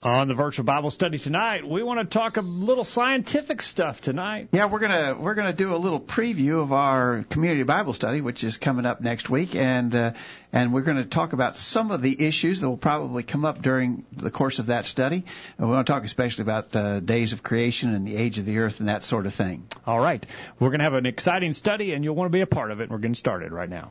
On the virtual Bible study tonight, we want to talk a little scientific stuff tonight. Yeah, we're gonna we're gonna do a little preview of our community Bible study, which is coming up next week, and uh, and we're going to talk about some of the issues that will probably come up during the course of that study. And we want to talk especially about the days of creation and the age of the earth and that sort of thing. All right, we're going to have an exciting study, and you'll want to be a part of it. We're getting started right now.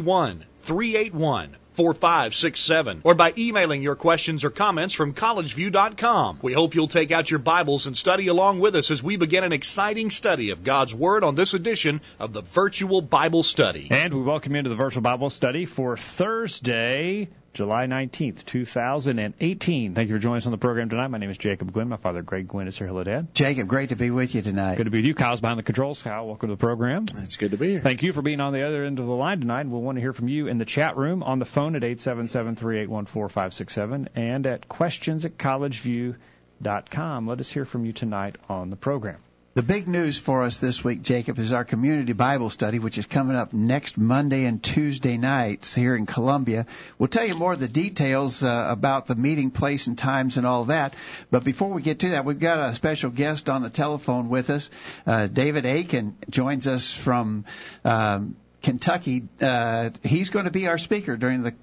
381 4567 or by emailing your questions or comments from collegeview.com. We hope you'll take out your Bibles and study along with us as we begin an exciting study of God's Word on this edition of the Virtual Bible Study. And we welcome you into the Virtual Bible Study for Thursday, July 19th, 2018. Thank you for joining us on the program tonight. My name is Jacob Gwin. My father, Greg Gwin, is here. Hello, Dad. Jacob, great to be with you tonight. Good to be with you. Kyle's behind the controls. Kyle, welcome to the program. It's good to be here. Thank you for being on the other end of the line tonight. We'll want to hear from you in the chat room, on the phone at 877-381-4567, and at questions at collegeview.com. Let us hear from you tonight on the program. The big news for us this week, Jacob, is our community Bible study, which is coming up next Monday and Tuesday nights here in Columbia. We'll tell you more of the details uh, about the meeting place and times and all that. But before we get to that, we've got a special guest on the telephone with us. Uh, David Aiken joins us from um, Kentucky. Uh, he's going to be our speaker during the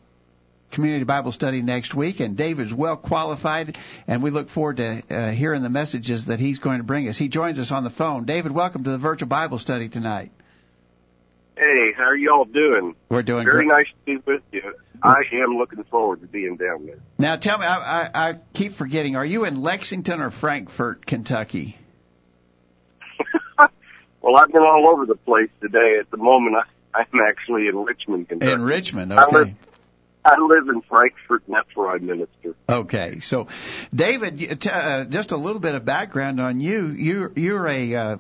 community Bible study next week, and David's well qualified, and we look forward to uh, hearing the messages that he's going to bring us. He joins us on the phone. David, welcome to the virtual Bible study tonight. Hey, how are y'all doing? We're doing Very great. nice to be with you. I am looking forward to being down there. Now, tell me, I, I, I keep forgetting. Are you in Lexington or Frankfort, Kentucky? Well, I've been all over the place today. At the moment, I, I'm actually in Richmond, Kentucky. In Richmond, I live, okay. I live in Frankfort, and that's where I minister. Okay, so David, uh, just a little bit of background on you. You you're a uh,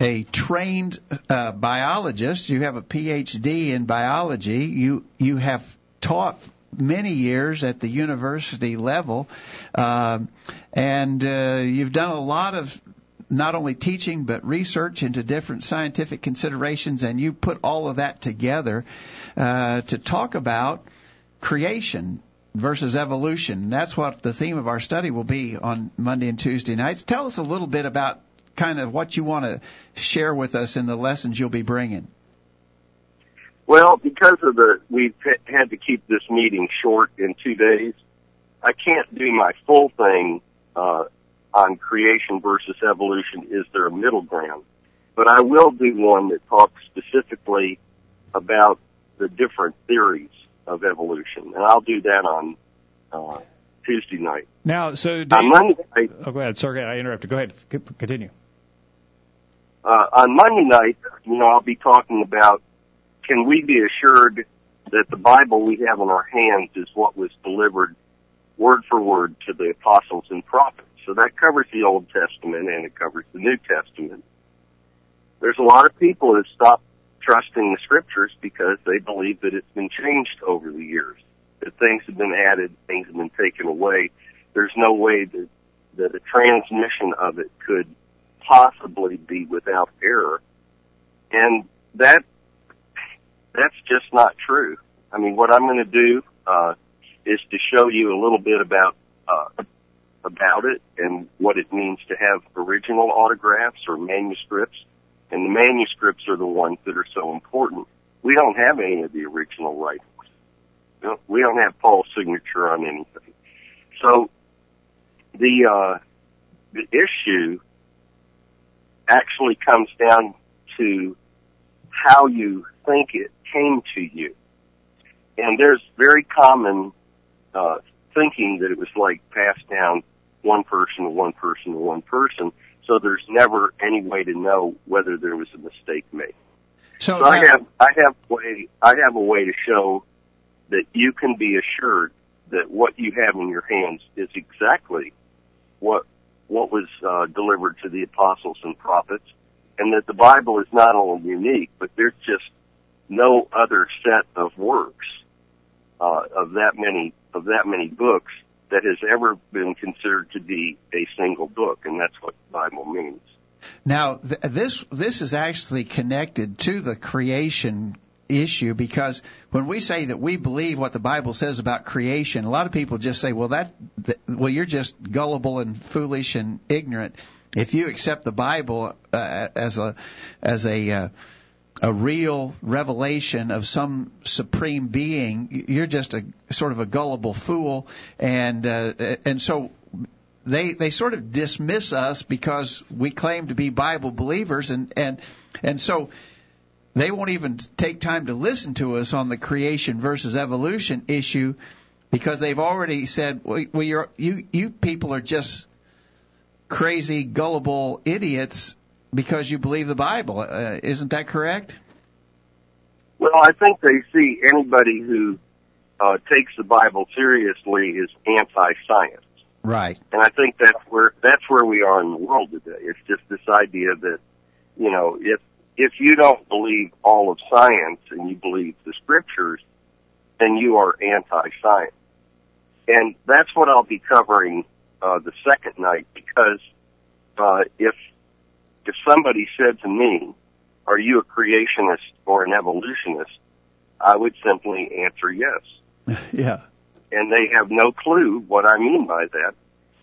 a trained uh, biologist. You have a PhD in biology. You you have taught many years at the university level, um, and uh, you've done a lot of not only teaching but research into different scientific considerations, and you put all of that together uh, to talk about creation versus evolution. That's what the theme of our study will be on Monday and Tuesday nights. Tell us a little bit about kind of what you want to share with us in the lessons you'll be bringing. Well, because of the, we've had to keep this meeting short in two days, I can't do my full thing, uh, on creation versus evolution. Is there a middle ground? But I will do one that talks specifically about the different theories of evolution, and I'll do that on, uh, Tuesday night. Now, so On Dave, Monday night, oh, go ahead. Sorry, I interrupted. Go ahead. Continue. uh, on Monday night, you know, I'll be talking about can we be assured that the Bible we have in our hands is what was delivered word for word to the apostles and prophets. So that covers the Old Testament and it covers the New Testament. There's a lot of people that stop trusting the scriptures because they believe that it's been changed over the years. That things have been added, things have been taken away. There's no way that, that a transmission of it could possibly be without error. And that, that's just not true. I mean, what I'm going to do, uh, is to show you a little bit about, uh, about it and what it means to have original autographs or manuscripts. And the manuscripts are the ones that are so important. We don't have any of the original writings. We don't have Paul's signature on anything. So the, uh, the issue actually comes down to how you think it came to you. And there's very common uh, thinking that it was like passed down one person to one person to one person. So there's never any way to know whether there was a mistake made. So, So I have I have way I have a way to show that you can be assured that what you have in your hands is exactly what what was uh, delivered to the apostles and prophets, and that the Bible is not only unique, but there's just no other set of works uh, of that many of that many books that has ever been considered to be a single book, and that's what the Bible means. Now, th- this this is actually connected to the creation issue because when we say that we believe what the Bible says about creation, a lot of people just say, "Well, that, that well, you're just gullible and foolish and ignorant." If you accept the Bible uh, as a as a uh, a real revelation of some supreme being, you're just a sort of a gullible fool, and uh, and so they they sort of dismiss us because we claim to be Bible believers, and and and so they won't even take time to listen to us on the creation versus evolution issue because they've already said, well, you're, you you people are just crazy, gullible idiots because you believe the Bible. Uh, isn't that correct? Well, I think they see anybody who uh, takes the Bible seriously is anti-science. Right. And I think that's where that's where we are in the world today. It's just this idea that you know if if you don't believe all of science and you believe the scriptures, then you are anti-science. And that's what I'll be covering uh, the second night because uh, if if somebody said to me, "Are you a creationist or an evolutionist?" I would simply answer yes. yeah and they have no clue what I mean by that.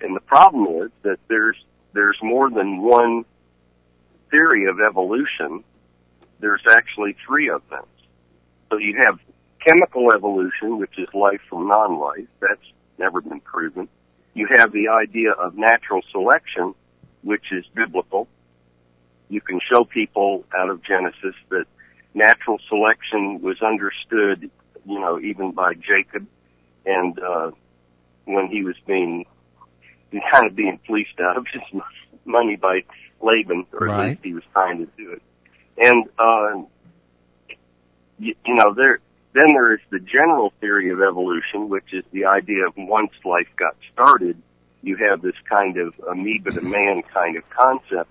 And the problem is that there's there's more than one theory of evolution. There's actually three of them. So you have chemical evolution, which is life from non-life. That's never been proven. You have the idea of natural selection, which is biblical. You can show people out of Genesis that natural selection was understood, you know, even by Jacob and uh, when he was being kind of being fleeced out of his money by Laban, or right. at least he was trying to do it. And uh, you, you know, there then there is the general theory of evolution, which is the idea of once life got started, you have this kind of amoeba to man kind of concept.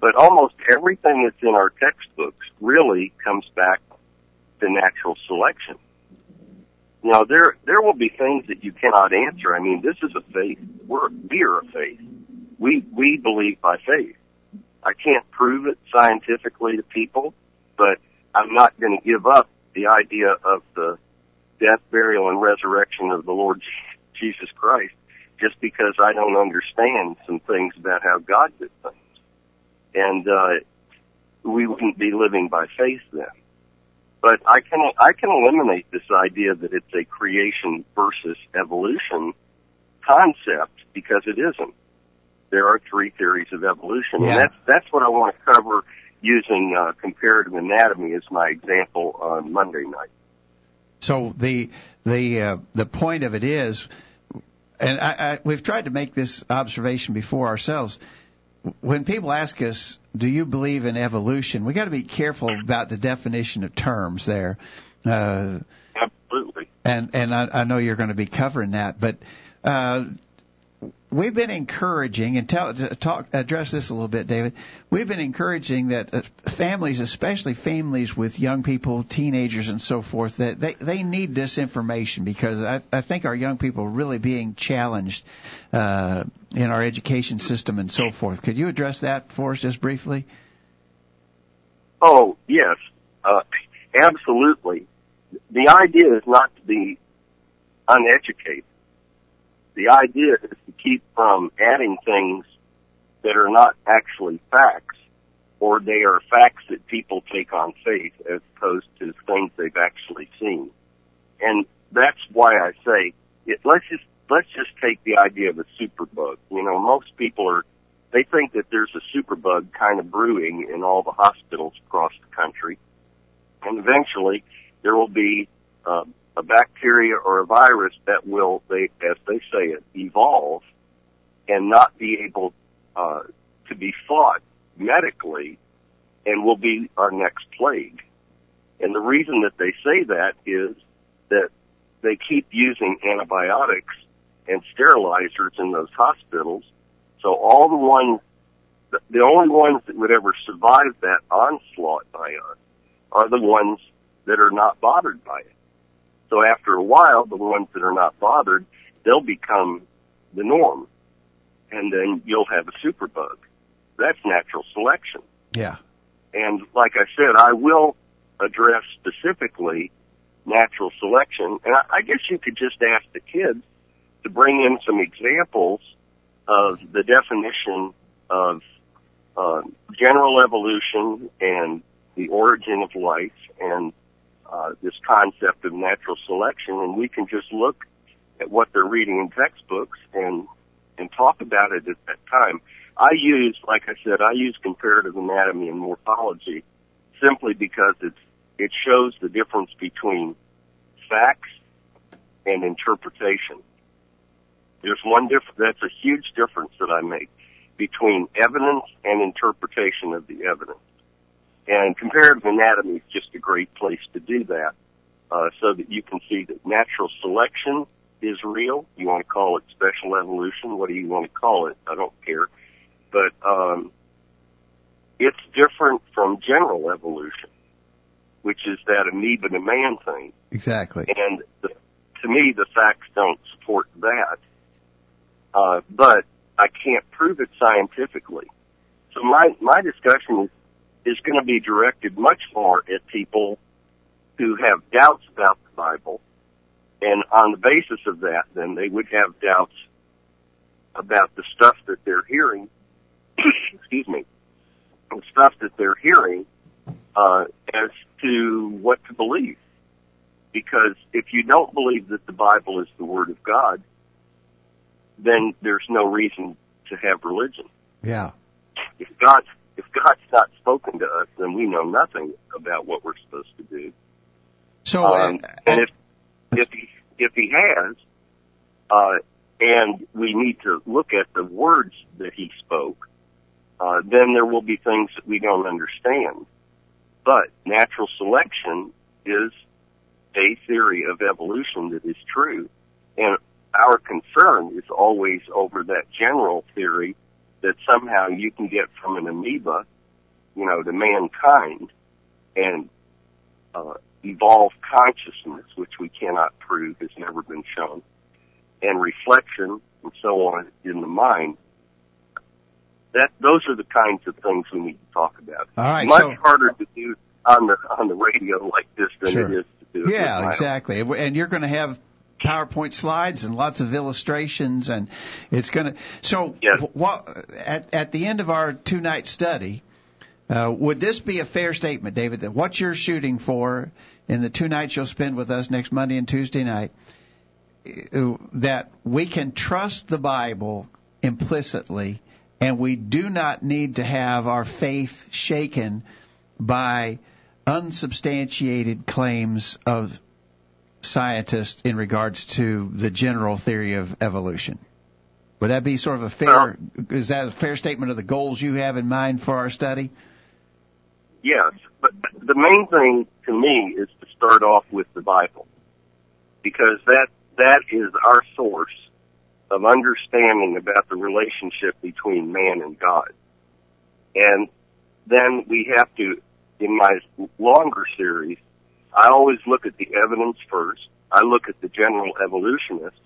But almost everything that's in our textbooks really comes back to natural selection. Know, there there will be things that you cannot answer. I mean, this is a faith. We're we are a faith. We we believe by faith. I can't prove it scientifically to people, but I'm not going to give up the idea of the death, burial, and resurrection of the Lord Jesus Christ just because I don't understand some things about how God did things. And uh, we wouldn't be living by faith then. But I can I can eliminate this idea that it's a creation versus evolution concept because it isn't. There are three theories of evolution, Yeah. and that's that's what I want to cover using uh, comparative anatomy as my example on Monday night. So the the uh, the point of it is, and I, I, we've tried to make this observation before ourselves. When people ask us, "Do you believe in evolution?" we got to be careful about the definition of terms there. Uh, Absolutely. and and I, I know you're going to be covering that, but uh, we've been encouraging and tell talk address this a little bit, David. We've been encouraging that uh, families, especially families with young people, teenagers, and so forth, that they they need this information because I, I think our young people are really being challenged uh, in our education system and so forth. Could you address that for us just briefly? Oh yes, uh, absolutely. The idea is not to be uneducated. The idea is to keep from adding things that are not actually facts, or they are facts that people take on faith as opposed to things they've actually seen. And that's why I say it, let's just let's just take the idea of a superbug. You know, most people are they think that there's a superbug kind of brewing in all the hospitals across the country, and eventually there will be uh, a bacteria or a virus that will, they, as they say it, evolve and not be able uh, to be fought medically, and will be our next plague. And the reason that they say that is that they keep using antibiotics and sterilizers in those hospitals. So all the ones, the only ones that would ever survive that onslaught by us are the ones that are not bothered by it. So after a while, the ones that are not bothered, they'll become the norm. And then you'll have a superbug. That's natural selection. Yeah. And like I said, I will address specifically natural selection. And I, I guess you could just ask the kids to bring in some examples of the definition of uh, general evolution and the origin of life and uh, this concept of natural selection, and we can just look at what they're reading in textbooks and and talk about it at that time. I use, like I said, I use comparative anatomy and morphology simply because it's it shows the difference between facts and interpretation. There's one difference. That's a huge difference that I make between evidence and interpretation of the evidence. And comparative anatomy is just a great place to do that, uh, so that you can see that natural selection is real. You want to call it special evolution? What do you want to call it? I don't care. But um, it's different from general evolution, which is that amoeba to man thing. Exactly. And the, to me, the facts don't support that. Uh, but I can't prove it scientifically. So my my discussion is is going to be directed much more at people who have doubts about the Bible. And on the basis of that, then they would have doubts about the stuff that they're hearing, excuse me, the stuff that they're hearing, uh, as to what to believe. Because if you don't believe that the Bible is the Word of God, then there's no reason to have religion. Yeah. If God's if God's not spoken to us, then we know nothing about what we're supposed to do. So, um, uh, and if if he if he has, uh, and we need to look at the words that he spoke, uh, then there will be things that we don't understand. But natural selection is a theory of evolution that is true, and our concern is always over that general theory that somehow you can get from an amoeba, you know, to mankind and uh, evolve consciousness, which we cannot prove, has never been shown, and reflection and so on in the mind. That those are the kinds of things we need to talk about. All right, Much so- harder to do on the on the radio like this than Sure. it is to do. Yeah, exactly. And you're going to have PowerPoint slides and lots of illustrations, and it's going to. So, Yes. what at at the end of our two night study, uh, would this be a fair statement, David? That what you're shooting for in the two nights you'll spend with us next Monday and Tuesday night, uh, that we can trust the Bible implicitly, and we do not need to have our faith shaken by unsubstantiated claims of scientists in regards to the general theory of evolution. Would that be sort of a fair, is that a fair statement of the goals you have in mind for our study? Yes, but the main thing to me is to start off with the Bible, because that that is our source of understanding about the relationship between man and God. And then we have to, in my longer series, I always look at the evidence first. I look at the general evolutionist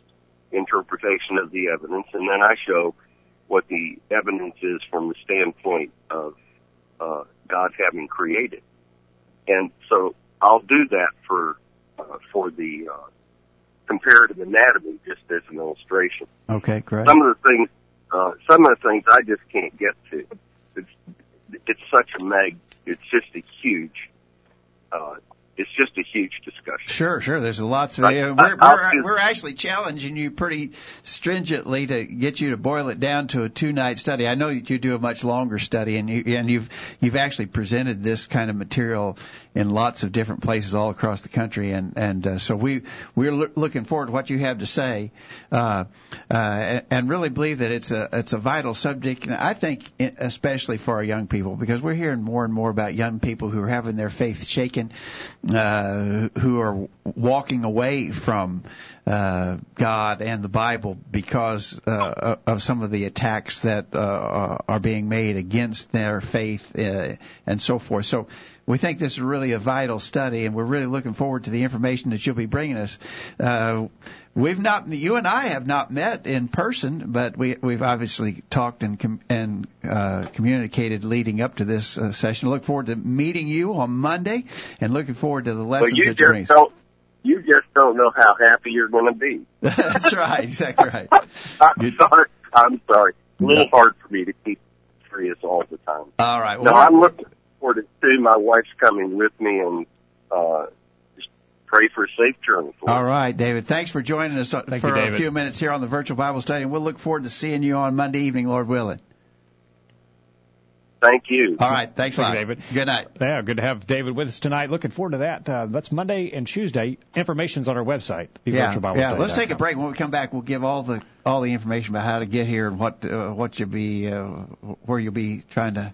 interpretation of the evidence, and then I show what the evidence is from the standpoint of uh, God having created. And so I'll do that for uh, for the uh, comparative anatomy, just as an illustration. Okay, great. Some of the things, uh, some of the things I just can't get to. It's it's such a mag. It's just a huge. It's just a huge discussion. Sure, sure. There's lots of. We're we're, we're actually challenging you pretty stringently to get you to boil it down to a two night study. I know that you do a much longer study, and you and you've you've actually presented this kind of material in lots of different places all across the country, and and uh, so we we're loo- looking forward to what you have to say, uh, uh, and- and really believe that it's a it's a vital subject, and I think especially for our young people because we're hearing more and more about young people who are having their faith shaken, uh, who are walking away from uh, God and the Bible because uh, of some of the attacks that uh, are being made against their faith uh, and so forth. So we think this is really a vital study, and we're really looking forward to the information that you'll be bringing us. Uh, we've not, you and I have not met in person, but we, we've obviously talked and com- and uh, communicated leading up to this uh, session. Look forward to meeting you on Monday, and looking forward to the lessons well, you that you bring. Don't, you just don't know how happy you're going to be. That's right, exactly right. I'm Good. sorry. I'm sorry. A little no. hard for me to keep serious all the time. All right. Well, no, I'm looking forward to too. My wife's coming with me, and uh, just pray for a safe journey. For all us. right, David. Thanks for joining us Thank for you, a few minutes here on the virtual Bible study, and we'll look forward to seeing you on Monday evening, Lord willing. Thank you. All right. Thanks Thank a lot. You, David. Good night. Yeah, good to have David with us tonight. Looking forward to that. Uh, that's Monday and Tuesday. Information's on our website. The Virtual Bible Study. Yeah, yeah. Let's take a break. When we come back, we'll give all the all the information about how to get here and what uh, what you'll be uh, where you'll be trying to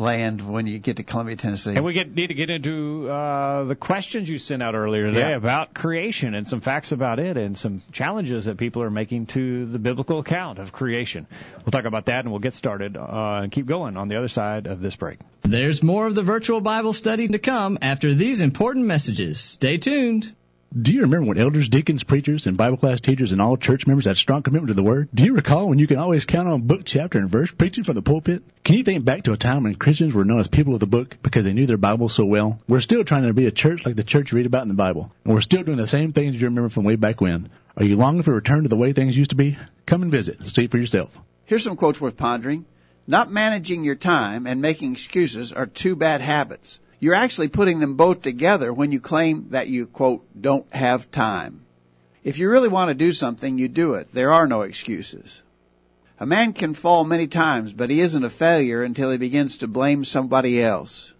land when you get to Columbia, Tennessee. And we get, need to get into uh, the questions you sent out earlier today Yeah. about creation and some facts about it and some challenges that people are making to the biblical account of creation. We'll talk about that and we'll get started uh, and keep going on the other side of this break. There's more of the virtual Bible study to come after these important messages. Stay tuned. Do you remember when elders, deacons, preachers, and Bible class teachers and all church members had strong commitment to the Word? Do you recall when you can always count on book, chapter, and verse preaching from the pulpit? Can you think back to a time when Christians were known as people of the book because they knew their Bible so well? We're still trying to be a church like the church you read about in the Bible, and we're still doing the same things you remember from way back when. Are you longing for a return to the way things used to be? Come and visit. See for yourself. Here's some quotes worth pondering. Not managing your time and making excuses are two bad habits. You're actually putting them both together when you claim that you, quote, don't have time. If you really want to do something, you do it. There are no excuses. A man can fall many times, but he isn't a failure until he begins to blame somebody else.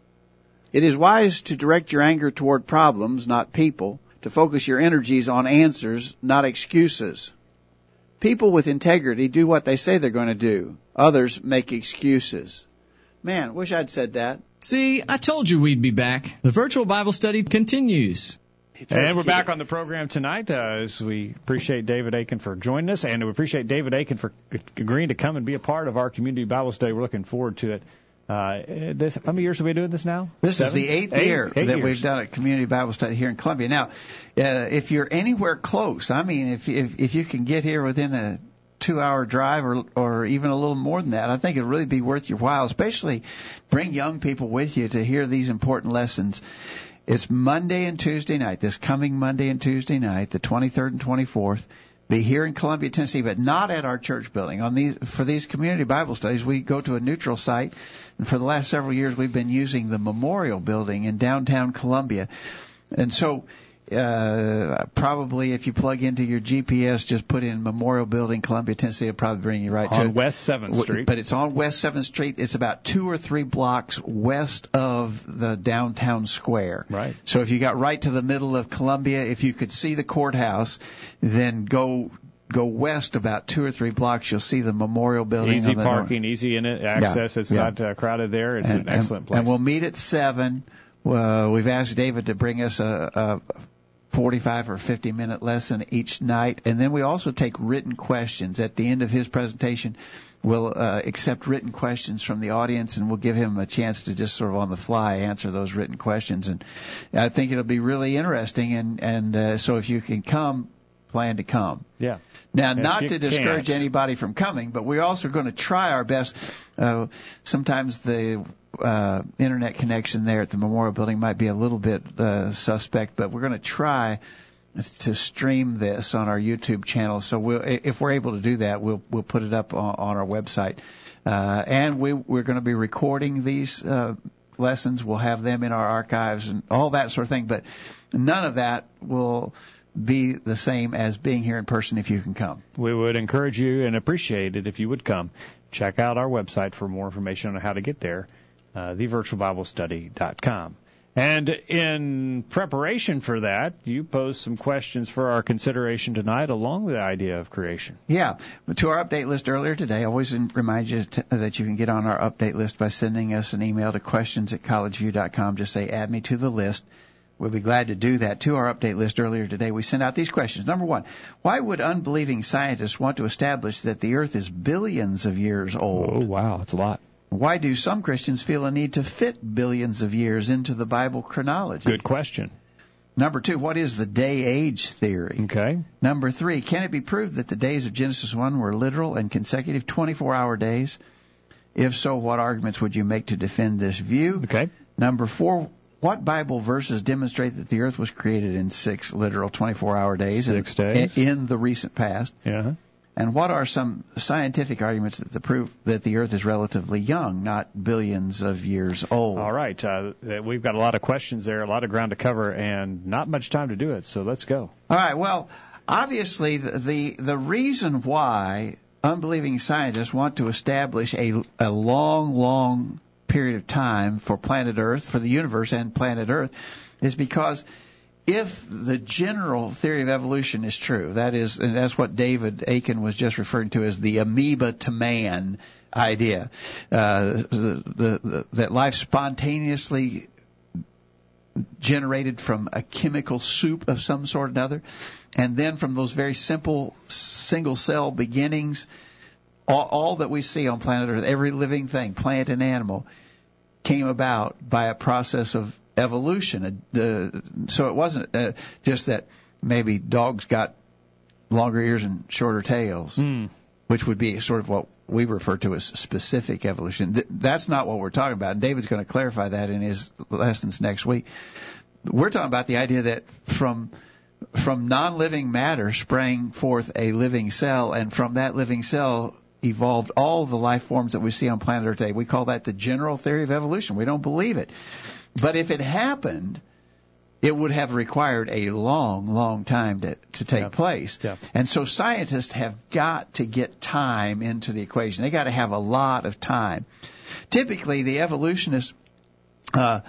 It is wise to direct your anger toward problems, not people, to focus your energies on answers, not excuses. People with integrity do what they say they're going to do. Others make excuses. Man, wish I'd said that. See, I told you we'd be back. The virtual Bible study continues. And we're back on the program tonight uh, as we appreciate David Aiken for joining us, and we appreciate David Aiken for agreeing to come and be a part of our community Bible study. We're looking forward to it. Uh, this, how many years have we been doing this now? This Seven? is the eighth Eight- year eight that years. we've done a community Bible study here in Columbia. Now, uh, if you're anywhere close, I mean, if if if you can get here within a two-hour drive or or even a little more than that, I think it'd really be worth your while. Especially bring young people with you to hear these important lessons. It's Monday and Tuesday night. This coming Monday and Tuesday night, the 23rd and 24th. Be here in Columbia, Tennessee, but not at our church building. On these for these community Bible studies, we go to a neutral site, and for the last several years, we've been using the Memorial Building in downtown Columbia. And so, uh, probably if you plug into your GPS, just put in Memorial Building, Columbia, Tennessee, it'll probably bring you right to on. West Seventh Street. But it's on West 7th Street. It's about two or three blocks west of the downtown square. Right. So if you got right to the middle of Columbia, if you could see the courthouse, then go go west about two or three blocks. You'll see the Memorial Building. Easy on the north. parking, easy in it, access. It's yeah. not uh, crowded there. It's and, an excellent and, place. And we'll meet at seven. Uh, we've asked David to bring us a, a 45 or 50 minute lesson each night, and then we also take written questions at the end of his presentation. We'll uh, accept written questions from the audience, and we'll give him a chance to just sort of on the fly answer those written questions. And I think it'll be really interesting. And and uh, so if you can come, plan to come. yeah. Now, If not to discourage can't. anybody from coming, but we're also going to try our best. Uh, sometimes the uh, internet connection there at the Memorial Building might be a little bit uh, suspect, but we're going to try to stream this on our YouTube channel. So we'll, if we're able to do that, we'll we'll put it up on, on our website, uh, and we we're going to be recording these uh, lessons. We'll have them in our archives and all that sort of thing. But none of that will be the same as being here in person if you can come. We would encourage you and appreciate it if you would come. Check out our website for more information on how to get there, uh, thevirtualbiblestudy.com. And in preparation for that, you posed some questions for our consideration tonight along with the idea of creation. Yeah, to our update list earlier today, I always remind you to, that you can get on our update list by sending us an email to questions at collegeview.com. Just say, add me to the list. We'll be glad to do that. To our update list earlier today, we sent out these questions. Number one, why would unbelieving scientists want to establish that the Earth is billions of years old? Oh, wow. That's a lot. Why do some Christians feel a need to fit billions of years into the Bible chronology? Good question. Number two, what is the day age theory? Okay. Number three, can it be proved that the days of Genesis 1 were literal and consecutive 24 hour days? If so, what arguments would you make to defend this view? Okay. Number four, what Bible verses demonstrate that the earth was created in six literal 24 hour days, Six in, days. in the recent past? Yeah. And what are some scientific arguments that the prove that the earth is relatively young, not billions of years old? All right. Uh, we've got a lot of questions there, a lot of ground to cover, and not much time to do it. So let's go. All right. Well, obviously, the the, the reason why unbelieving scientists want to establish a a long, long period of time for planet Earth, for the universe and planet Earth, is because if the general theory of evolution is true, that is, and that's what David Aiken was just referring to as the amoeba to man idea, uh, the, the, that life spontaneously generated from a chemical soup of some sort or another, and then from those very simple single cell beginnings, all, all that we see on planet Earth, every living thing, plant and animal, came about by a process of evolution. Uh, so it wasn't uh, just that maybe dogs got longer ears and shorter tails, which would be sort of what we refer to as specific evolution. Th- that's not what we're talking about. And David's going to clarify that in his lessons next week. We're talking about the idea that from from non-living matter sprang forth a living cell, and from that living cell evolved all the life forms that we see on planet Earth today. We call that the general theory of evolution. We don't believe it. But if it happened, it would have required a long, long time to, to take Yeah. place. Yeah. And so scientists have got to get time into the equation. They got to have a lot of time. Typically, the evolutionist uh,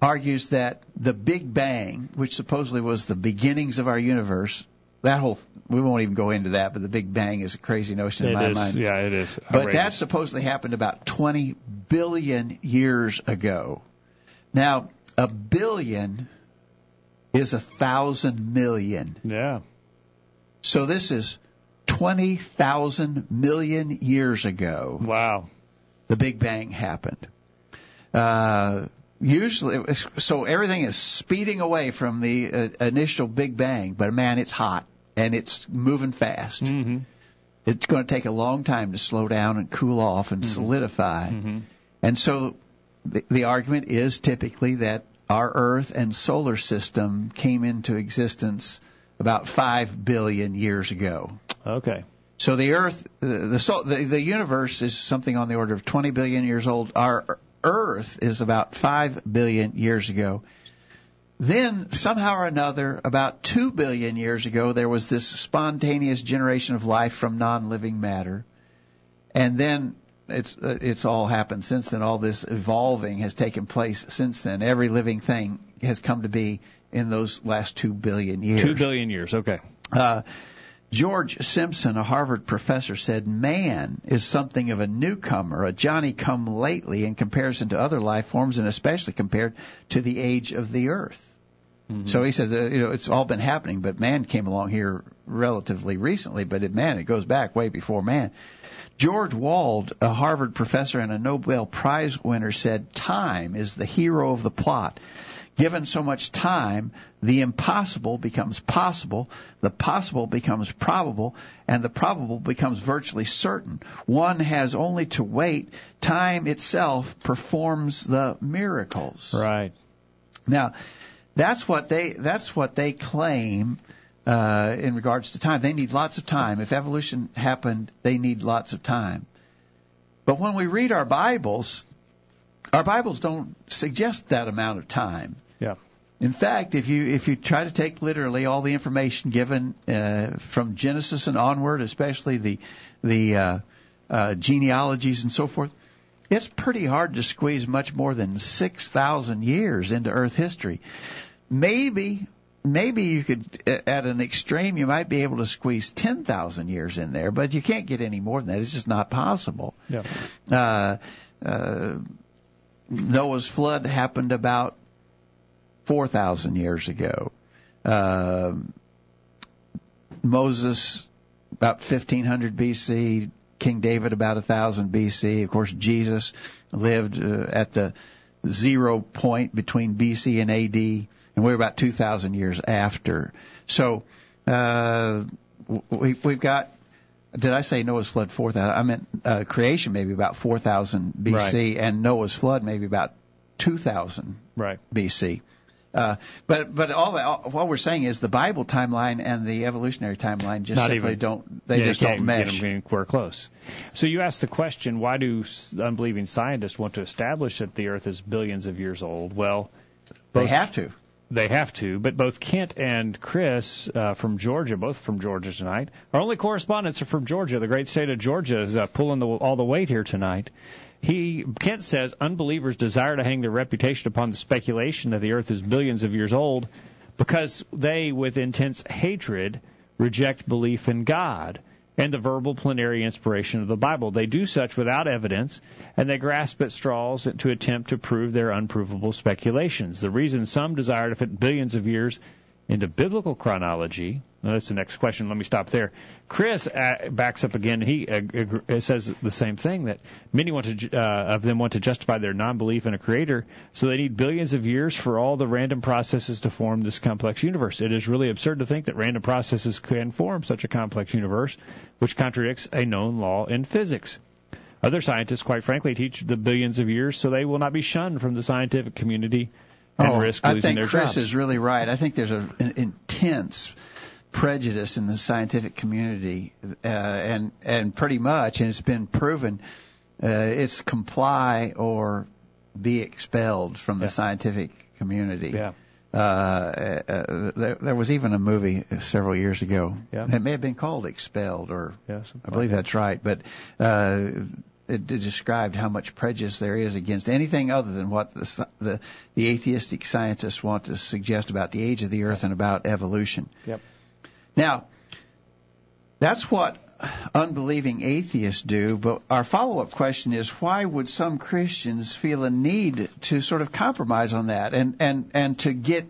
argues that the Big Bang, which supposedly was the beginnings of our universe, that whole we won't even go into that, but the Big Bang is a crazy notion in It my is. mind. Yeah, it is. But that supposedly happened about 20 billion years ago. Now, a billion is a thousand million. Yeah. So this is 20,000 million years ago. Wow. The Big Bang happened. Uh, usually, so everything is speeding away from the uh, initial Big Bang, but man, it's hot and it's moving fast. Mm-hmm. It's going to take a long time to slow down and cool off and solidify. Mm-hmm. And so the, the argument is typically that our Earth and solar system came into existence about 5 billion years ago. Okay. So the Earth, the the, the universe is something on the order of 20 billion years old. Our Earth is about 5 billion years ago. Then somehow or another, about 2 billion years ago, there was this spontaneous generation of life from non-living matter. And then it's uh, it's all happened since then. All this evolving has taken place since then. Every living thing has come to be in those last 2 billion years. Two billion years. Okay. Uh, George Simpson, a Harvard professor, said man is something of a newcomer, a Johnny come lately in comparison to other life forms and especially compared to the age of the earth. So he says, uh, you know, it's all been happening, but man came along here relatively recently, but it, man, it goes back way before man. George Wald, a Harvard professor and a Nobel Prize winner, said time is the hero of the plot. Given so much time, the impossible becomes possible, the possible becomes probable, and the probable becomes virtually certain. One has only to wait. Time itself performs the miracles. Right. Now, that's what they that's what they claim uh, in regards to time. They need lots of time. If evolution happened, they need lots of time. But when we read our Bibles, our Bibles don't suggest that amount of time. Yeah. In fact, if you if you try to take literally all the information given uh, from Genesis and onward, especially the the uh, uh, genealogies and so forth, it's pretty hard to squeeze much more than six thousand years into Earth history. Maybe maybe you could at an extreme you might be able to squeeze ten thousand years in there, but you can't get any more than that. It's just not possible. Yeah. Uh, uh, Noah's flood happened about 4,000 years ago. Uh, Moses, about 1500 BC. King David, about 1000 BC. Of course, Jesus lived uh, at the zero point between BC and AD, and we're about 2,000 years after. So, uh, we, we've got did I say Noah's flood 4,000? I meant uh, creation maybe about 4,000 BC, Right. and Noah's flood maybe about 2,000 Right. BC. Uh, but but all, that, all what we're saying is the Bible timeline and the evolutionary timeline just Not simply even- don't they Yeah, just don't mesh. anywhere close. So you asked the question, why do unbelieving scientists want to establish that the Earth is billions of years old? Well, They have to. They have to, but both Kent and Chris uh, from Georgia, both from Georgia tonight, our only correspondents are from Georgia. The great state of Georgia is uh, pulling the, all the weight here tonight. He Kent says unbelievers desire to hang their reputation upon the speculation that the Earth is billions of years old because they, with intense hatred, reject belief in God and the verbal plenary inspiration of the Bible. They do such without evidence, and they grasp at straws to attempt to prove their unprovable speculations. The reason some desire to fit billions of years into biblical chronology. Now, that's the next question. Let me stop there. Chris uh, backs up again. He uh, says the same thing that many want to uh, of them want to justify their non-belief in a creator, so they need billions of years for all the random processes to form this complex universe. It is really absurd to think that random processes can form such a complex universe, which contradicts a known law in physics. Other scientists, quite frankly, teach the billions of years so they will not be shunned from the scientific community and Oh, risk I think Chris jobs. is really right. I think there's a, an intense prejudice in the scientific community, uh, and and pretty much, and it's been proven, uh, it's comply or be expelled from the Yeah. scientific community. Yeah. Uh, uh, there, there was even a movie several years ago. Yeah. It may have been called Expelled, or Yeah, I believe like that's right. But uh, it, it described how much prejudice there is against anything other than what the, the the atheistic scientists want to suggest about the age of the Earth and about evolution. Yep. Now, that's what unbelieving atheists do, but our follow-up question is why would some Christians feel a need to sort of compromise on that and and and to get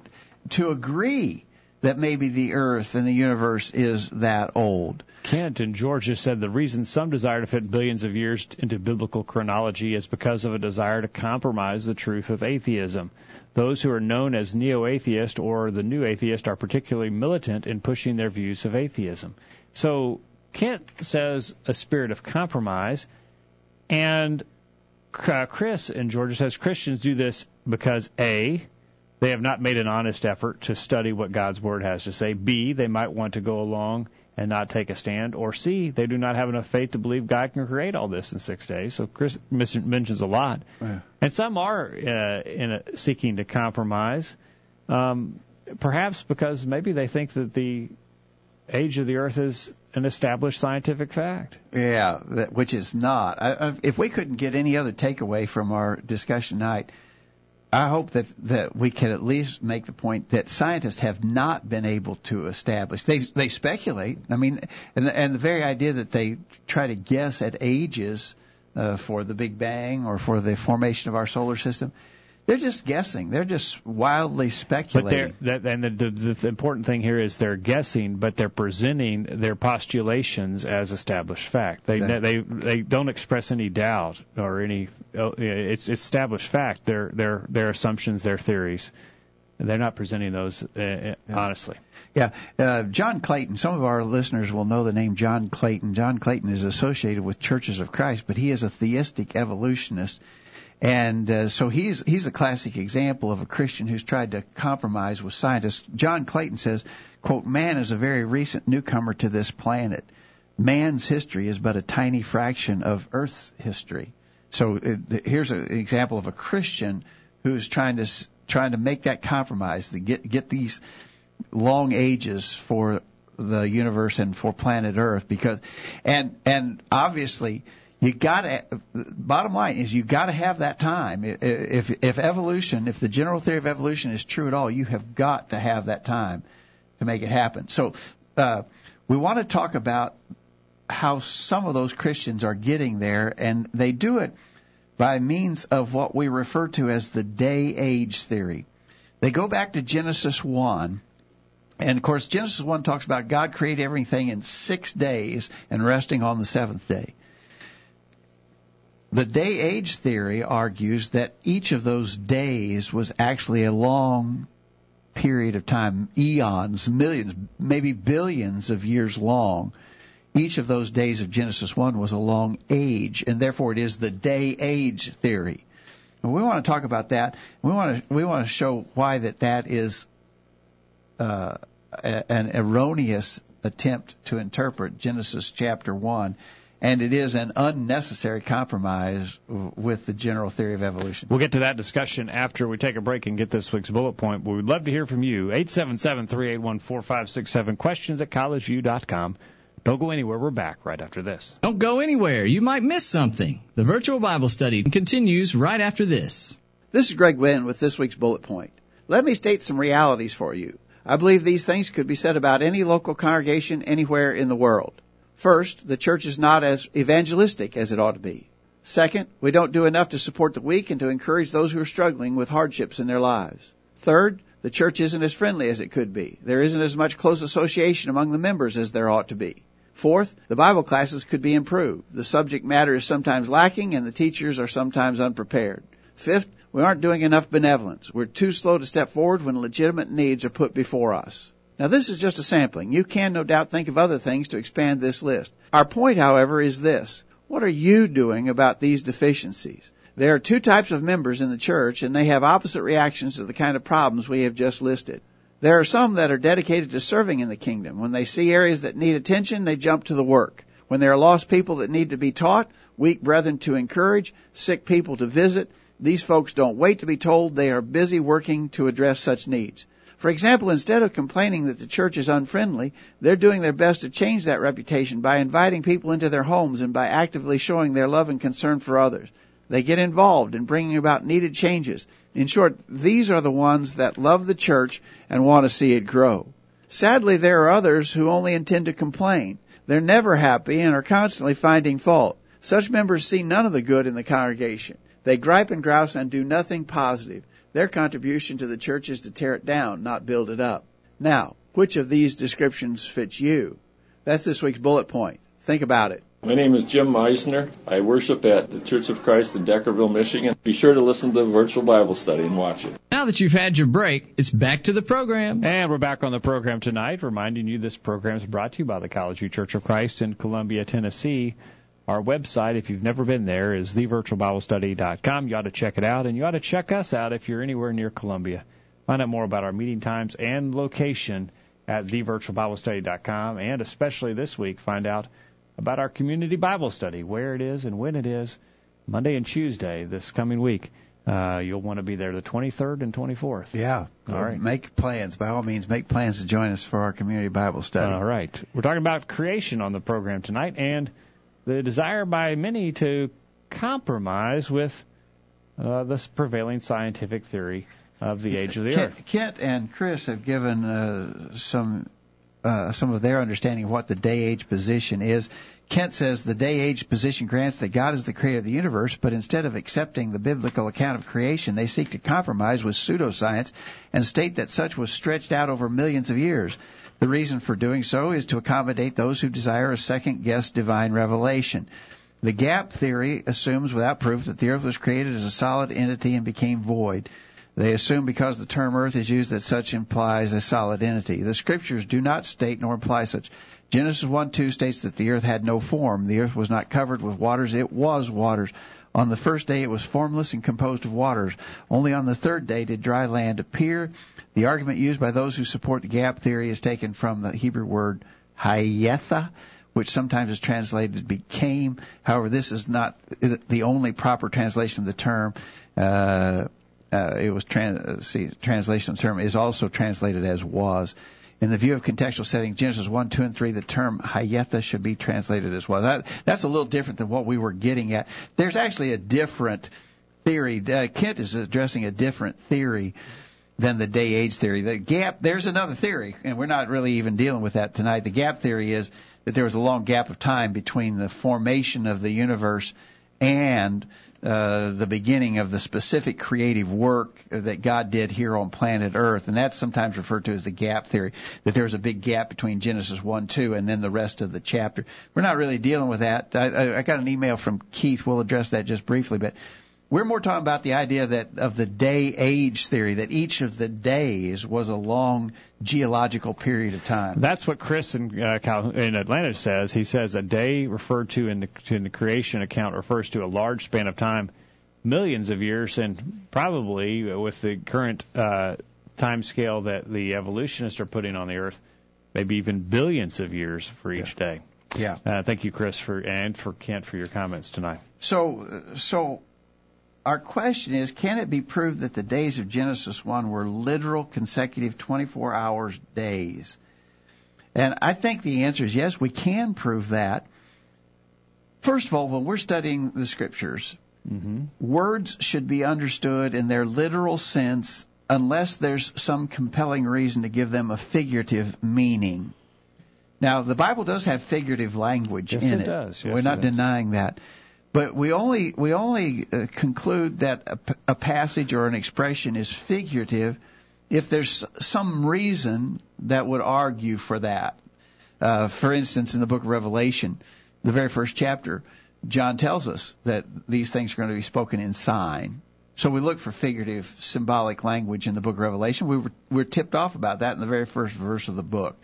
to agree that maybe the earth and the universe is that old? Kent in Georgia said the reason some desire to fit billions of years into biblical chronology is because of a desire to compromise the truth with atheism. Those who are known as neo atheist or the new atheist are particularly militant in pushing their views of atheism. So Kent says a spirit of compromise, and uh, Chris in Georgia says Christians do this because A, they have not made an honest effort to study what God's Word has to say. B, they might want to go along and not take a stand. Or C, they do not have enough faith to believe God can create all this in six days. So Chris mentions a lot. Yeah. And some are uh, in a, seeking to compromise, um, perhaps because maybe they think that the age of the earth is an established scientific fact. Yeah, that, which is not. I, if we couldn't get any other takeaway from our discussion tonight, I hope that that we can at least make the point that scientists have not been able to establish. They they speculate. I mean, and the, and the very idea that they try to guess at ages uh, for the Big Bang or for the formation of our solar system, they're just guessing. They're just wildly speculating. they're that, and the, the, the important thing here is they're guessing, but they're presenting their postulations as established fact. They Exactly. they they don't express any doubt or any. oh, It's established fact. Their their their assumptions, their theories. They're not presenting those uh, honestly. Yeah, uh, John Clayton. Some of our listeners will know the name John Clayton. John Clayton is associated with Churches of Christ, but he is a theistic evolutionist, and uh, so he's he's a classic example of a Christian who's tried to compromise with scientists. John Clayton says, "quote Man is a very recent newcomer to this planet. Man's history is but a tiny fraction of Earth's history." So uh, here's an example of a Christian who's trying to trying to make that compromise to get get these long ages for the universe and for planet Earth because and and obviously you got to bottom line is you got to have that time if if evolution if the general theory of evolution is true at all you have got to have that time to make it happen so uh, we want to talk about how some of those Christians are getting there and they do it by means of what we refer to as the day age theory They go back to Genesis 1. And of course, Genesis 1 talks about God created everything in six days and resting on the seventh day. The day age theory argues that each of those days was actually a long period of time, eons, millions, maybe billions of years long. Each of those days of Genesis 1 was a long age, and therefore it is the day age theory. And we want to talk about that. We want to we want to show why that that is uh, an erroneous attempt to interpret Genesis chapter 1 and it is an unnecessary compromise with the general theory of evolution. We'll get to that discussion after we take a break and get this week's bullet point. But we'd love to hear from you. 877-381-4567. Questions at collegeview.com. Don't go anywhere. We're back right after this. Don't go anywhere. You might miss something. The virtual Bible study continues right after this. This is Greg Gwin with this week's bullet point. Let me state some realities for you. I believe these things could be said about any local congregation anywhere in the world. First, the church is not as evangelistic as it ought to be. Second, we don't do enough to support the weak and to encourage those who are struggling with hardships in their lives. Third, the church isn't as friendly as it could be. There isn't as much close association among the members as there ought to be. Fourth, the Bible classes could be improved. The subject matter is sometimes lacking and the teachers are sometimes unprepared. Fifth, we aren't doing enough benevolence. We're too slow to step forward when legitimate needs are put before us. Now this is just a sampling. You can no doubt think of other things to expand this list. Our point, however, is this. What are you doing about these deficiencies? There are two types of members in the church and they have opposite reactions to the kind of problems we have just listed. There are some that are dedicated to serving in the kingdom. When they see areas that need attention, they jump to the work. When there are lost people that need to be taught, weak brethren to encourage, sick people to visit, these folks don't wait to be told they are busy working to address such needs. For example, instead of complaining that the church is unfriendly, they're doing their best to change that reputation by inviting people into their homes and by actively showing their love and concern for others. They get involved in bringing about needed changes. In short, these are the ones that love the church and want to see it grow. Sadly, there are others who only intend to complain. They're never happy and are constantly finding fault. Such members see none of the good in the congregation. They gripe and grouse and do nothing positive. Their contribution to the church is to tear it down, not build it up. Now, which of these descriptions fits you? That's this week's bullet point. Think about it. My name is Jim Meisner. I worship at the Church of Christ in Deckerville, Michigan. Be sure to listen to the virtual Bible study and watch it. Now that you've had your break, it's back to the program. And we're back on the program tonight, reminding you this program is brought to you by the College View Church of Christ in Columbia, Tennessee. Our website, if you've never been there, is thevirtualbiblestudy.com. You ought to check it out, and you ought to check us out if you're anywhere near Columbia. Find out more about our meeting times and location at thevirtualbiblestudy.com, and especially this week, find out about our community Bible study, where it is and when it is, Monday and Tuesday this coming week. Uh, you'll want to be there the 23rd and 24th. Yeah. All right. Make plans. By all means, make plans to join us for our community Bible study. All right. We're talking about creation on the program tonight, and the desire by many to compromise with uh, this prevailing scientific theory of the age of the Kent, earth. Kent and Chris have given uh, some uh, some of their understanding of what the day age position is. Kent says the day age position grants that God is the creator of the universe, but instead of accepting the biblical account of creation, they seek to compromise with pseudoscience and state that such was stretched out over millions of years. The reason for doing so is to accommodate those who desire a second guess divine revelation. The gap theory assumes without proof that the earth was created as a solid entity and became void. They assume because the term earth is used that such implies a solid entity. The scriptures do not state nor imply such. Genesis 1 2 states that the earth had no form. The earth was not covered with waters. It was waters. On the first day it was formless and composed of waters. Only on the third day did dry land appear. The argument used by those who support the gap theory is taken from the Hebrew word hayetha, which sometimes is translated became. However, this is not the only proper translation of the term. Uh, uh, it was trans- see, translation term is also translated as was. In the view of contextual setting, Genesis 1, 2, and 3, the term hayetha should be translated as well. That, that's a little different than what we were getting at. There's actually a different theory. Uh, Kent is addressing a different theory than the day age theory. The gap, there's another theory, and we're not really even dealing with that tonight. The gap theory is that there was a long gap of time between the formation of the universe and uh, the beginning of the specific creative work that God did here on planet Earth, and that's sometimes referred to as the gap theory. That there was a big gap between Genesis one, two, and then the rest of the chapter. We're not really dealing with that. I, I, I got an email from Keith. We'll address that just briefly, but we're more talking about the idea that of the day age theory that each of the days was a long geological period of time. That's what Chris in, uh, Cal- in Atlanta says. He says a day referred to in the, in the creation account refers to a large span of time, millions of years, and probably with the current uh, time scale that the evolutionists are putting on the Earth, maybe even billions of years for each Yeah. day. Yeah. Uh, thank you, Chris, for and for Kent for your comments tonight. So, so our question is, can it be proved that the days of Genesis 1 were literal consecutive 24 hours days? And I think the answer is yes, we can prove that. First of all, when we're studying the scriptures, mm-hmm. words should be understood in their literal sense unless there's some compelling reason to give them a figurative meaning. Now, the Bible does have figurative language Yes, in it does. Yes, We're not it denying that. But we only we only uh, conclude that a passage or an expression is figurative if there's some reason that would argue for that. Uh, for instance, in the book of Revelation, the very first chapter, John tells us that these things are going to be spoken in sign. So we look for figurative, symbolic language in the book of Revelation. We were, we're tipped off about that in the very first verse of the book.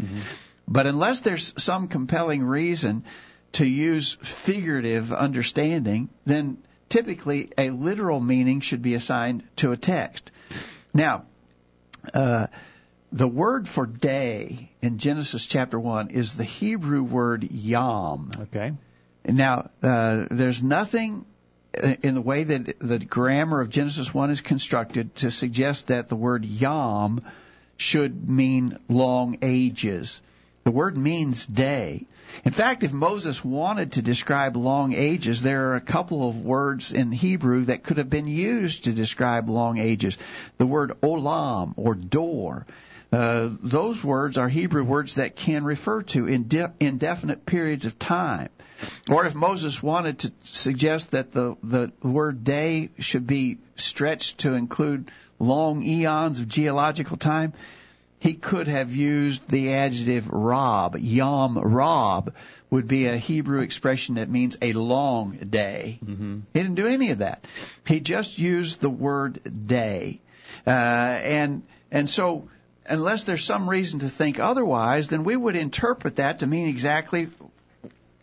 But unless there's some compelling reason to use figurative understanding, then typically a literal meaning should be assigned to a text. Now, uh, the word for day in Genesis chapter 1 is the Hebrew word yom. Okay. Now, uh, there's nothing uh, in the way that the grammar of Genesis 1 is constructed to suggest that the word yom should mean long ages. The word means day. In fact, if Moses wanted to describe long ages, there are a couple of words in Hebrew that could have been used to describe long ages. The word olam or door. Uh, those words are Hebrew words that can refer to inde- indefinite periods of time. Or if Moses wanted to suggest that the, the word day should be stretched to include long eons of geological time, he could have used the adjective rob. Yom rob would be a Hebrew expression that means a long day. Mm-hmm. He didn't do any of that. He just used the word day. Uh, and, and so, unless there's some reason to think otherwise, then we would interpret that to mean exactly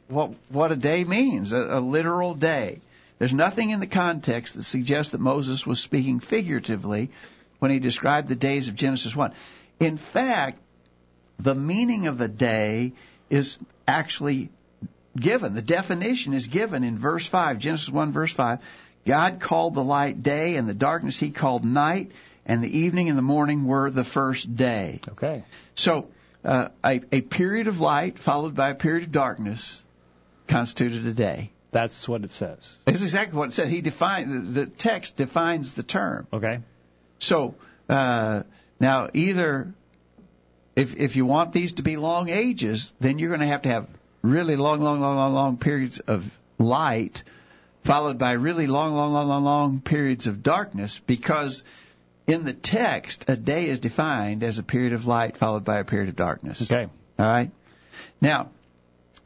what, what a day means, a, a literal day. There's nothing in the context that suggests that Moses was speaking figuratively when he described the days of Genesis 1. In fact, the meaning of a day is actually given. The definition is given in verse 5, Genesis 1 verse 5. God called the light day and the darkness he called night and the evening and the morning were the first day. Okay. So, uh, a, a period of light followed by a period of darkness constituted a day. That's what it says. That's exactly what it said. He defined the text defines the term. Okay. So uh, now, either if if you want these to be long ages, then you're going to have to have really long, long, long, long, long periods of light, followed by really long, long, long, long, long periods of darkness, because in the text, a day is defined as a period of light followed by a period of darkness. Okay. All right. Now,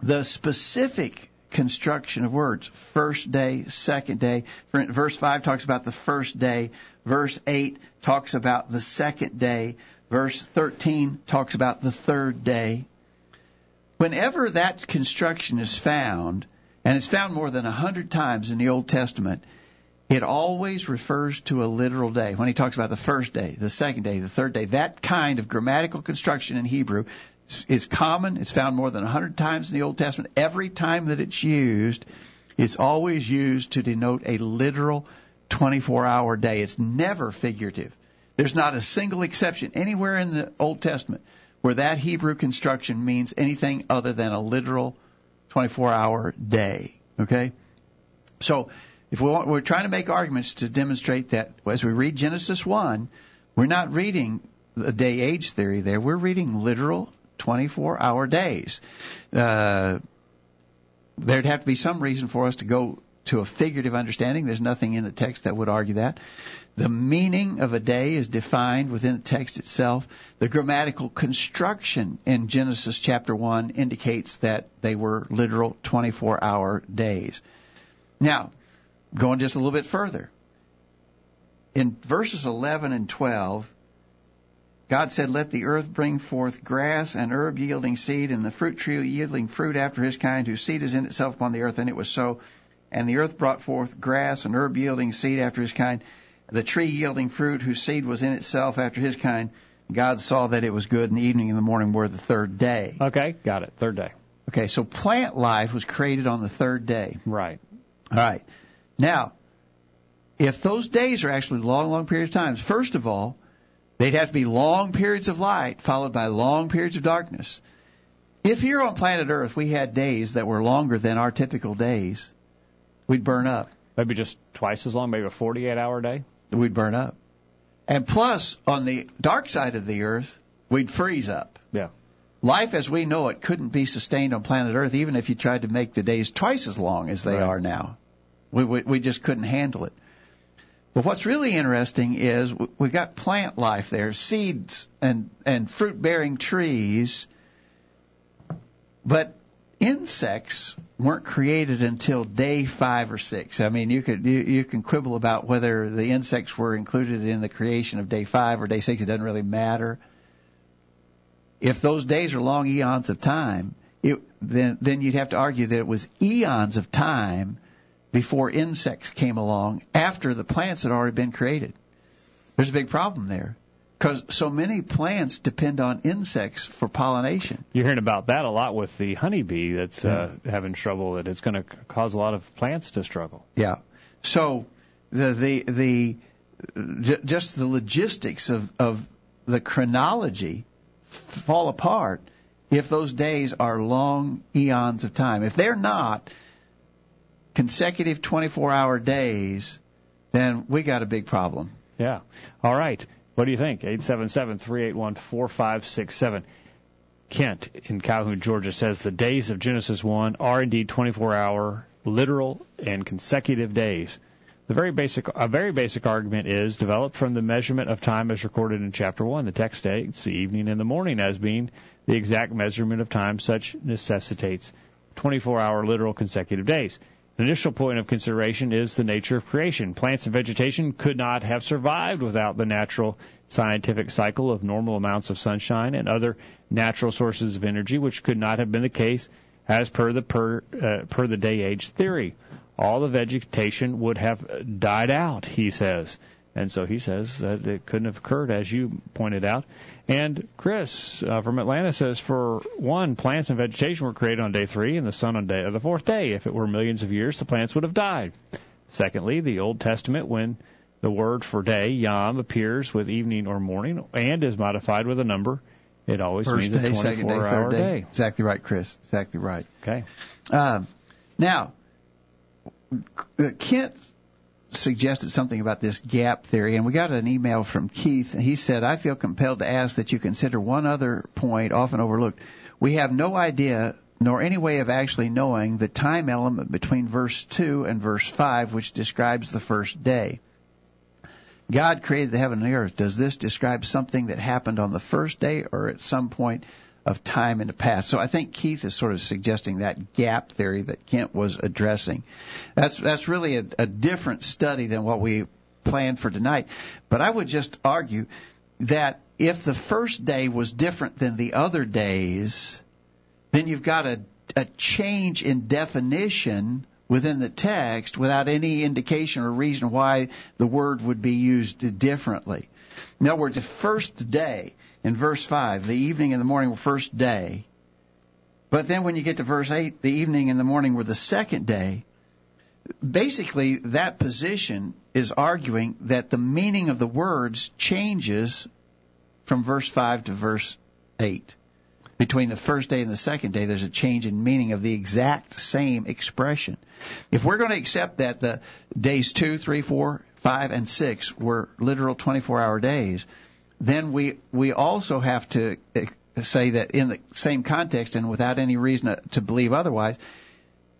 the specific construction of words, first day, second day. Verse 5 talks about the first day. Verse 8 talks about the second day. Verse 13 talks about the third day. Whenever that construction is found, and it's found more than a hundred times in the Old Testament, it always refers to a literal day. When he talks about the first day, the second day, the third day, that kind of grammatical construction in Hebrew is common. It's found more than a hundred times in the Old Testament. Every time that it's used, it's always used to denote a literal 24 hour day. It's never figurative. There's not a single exception anywhere in the Old Testament where that Hebrew construction means anything other than a literal 24 hour day. Okay? So, if we want, we're trying to make arguments to demonstrate that as we read Genesis 1, we're not reading the day age theory there. We're reading literal 24 hour days. Uh, there'd have to be some reason for us to go to a figurative understanding. There's nothing in the text that would argue that. The meaning of a day is defined within the text itself. The grammatical construction in Genesis chapter 1 indicates that they were literal 24 hour days. Now, going just a little bit further. In verses 11 and 12, God said, Let the earth bring forth grass and herb yielding seed, and the fruit tree yielding fruit after his kind, whose seed is in itself upon the earth. And it was so. And the earth brought forth grass and herb yielding seed after his kind, the tree yielding fruit, whose seed was in itself after his kind. God saw that it was good, and the evening and the morning were the third day. Okay, got it. Third day. Okay, so plant life was created on the third day. Right. All right. Now, if those days are actually long, long periods of time, first of all, they'd have to be long periods of light followed by long periods of darkness. If here on planet Earth we had days that were longer than our typical days, we'd burn up. Maybe just twice as long, maybe a 48 hour day? We'd burn up. And plus, on the dark side of the Earth, we'd freeze up. Yeah. Life as we know it couldn't be sustained on planet Earth even if you tried to make the days twice as long as they Right. are now. We, we, we just couldn't handle it. But what's really interesting is we've got plant life there, seeds and, and fruit bearing trees, but insects weren't created until day five or six. I mean, you could you, you can quibble about whether the insects were included in the creation of day five or day six. It doesn't really matter. If those days are long eons of time, it, then then you'd have to argue that it was eons of time before insects came along after the plants had already been created. There's a big problem there because so many plants depend on insects for pollination. You're hearing about that a lot with the honeybee that's uh, having trouble, that it's going to cause a lot of plants to struggle. Yeah. So the the the j- just the logistics of of the chronology fall apart if those days are long eons of time. If they're not consecutive 24-hour days, then we got a big problem. Yeah. All right. What do you think? 877-381-4567. Kent in Calhoun, Georgia says the days of Genesis 1 are indeed 24-hour, literal, and consecutive days. The very basic, a very basic argument is developed from the measurement of time as recorded in chapter 1. The text states the evening and the morning as being the exact measurement of time such necessitates 24-hour literal consecutive days. The initial point of consideration is the nature of creation. Plants and vegetation could not have survived without the natural scientific cycle of normal amounts of sunshine and other natural sources of energy, which could not have been the case as per the per, uh, per the day age theory. All the vegetation would have died out, he says. And so he says that it couldn't have occurred, as you pointed out. And Chris uh, from Atlanta says, for one, plants and vegetation were created on day three, and the sun on day of the fourth day. If it were millions of years, the plants would have died. Secondly, the Old Testament, when the word for day, yom, appears with evening or morning and is modified with a number, it always First means day, a second day, 24-hour third day. day. Exactly right, Chris. Exactly right. Okay. Um, now, uh, Kent suggested something about this gap theory, and we got an email from Keith, and he said, I feel compelled to ask that you consider one other point often overlooked. We have no idea nor any way of actually knowing the time element between verse 2 and verse 5, which describes the first day. God created the heaven and the earth. Does this describe something that happened on the first day or at some point of time in the past? So I think Keith is sort of suggesting that gap theory that Kent was addressing. That's that's really a, a different study than what we planned for tonight. But I would just argue that if the first day was different than the other days, then you've got a, a change in definition within the text without any indication or reason why the word would be used differently. In other words, the first day in verse 5, the evening and the morning were first day. But then when you get to verse 8, the evening and the morning were the second day. Basically, that position is arguing that the meaning of the words changes from verse 5 to verse 8 between the first day and the second day, there's a change in meaning of the exact same expression. If we're going to accept that the days two, three, four, five, and six were literal 24 hour days, then we, we also have to eh, say that in the same context and without any reason to believe otherwise,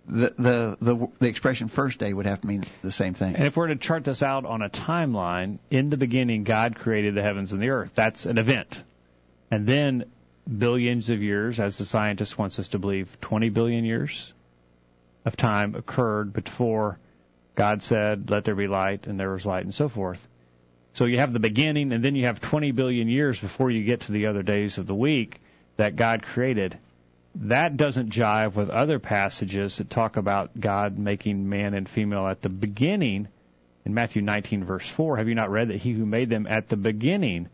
the, the the the expression first day would have to mean the same thing. And if we're to chart this out on a timeline, in the beginning, God created the heavens and the earth. That's an event. And then billions of years, as the scientist wants us to believe, 20 billion years of time occurred before God said, let there be light, and there was light, and so forth. So you have the beginning, and then you have 20 billion years before you get to the other days of the week that God created. That doesn't jive with other passages that talk about God making man and female at the beginning. In Matthew 19, verse 4, have you not read that he who made them at the beginning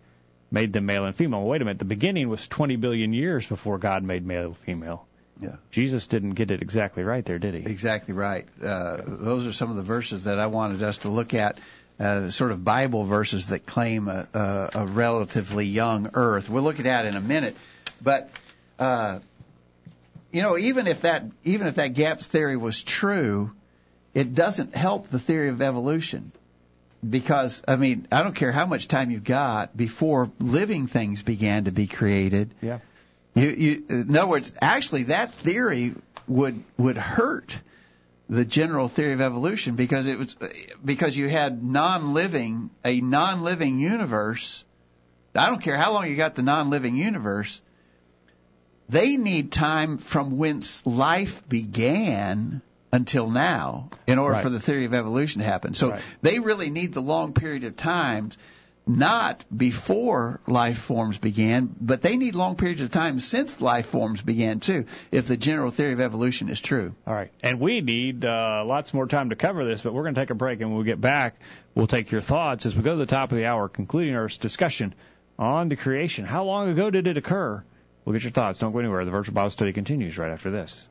made them male and female? Well, wait a minute. The beginning was 20 billion years before God made male and female. Yeah. Jesus didn't get it exactly right there, did he? Exactly right. Uh, those are some of the verses that I wanted us to look at. Uh, sort of Bible verses that claim a, a, a relatively young Earth. We'll look at that in a minute, but uh, you know, even if that even if that gaps theory was true, it doesn't help the theory of evolution because I mean I don't care how much time you've got before living things began to be created. Yeah. You, you, in other words, actually, that theory would would hurt the general theory of evolution because it was because you had non-living a non-living universe. I don't care how long you got the non-living universe. They need time from whence life began until now in order Right. for the theory of evolution to happen. So Right. they really need the long period of time, not before life forms began, but they need long periods of time since life forms began too, if the general theory of evolution is true. All right. And we need uh, lots more time to cover this, but we're going to take a break, and when we get back, we'll take your thoughts as we go to the top of the hour, concluding our discussion on the creation. How long ago did it occur? We'll get your thoughts. Don't go anywhere. The virtual Bible study continues right after this.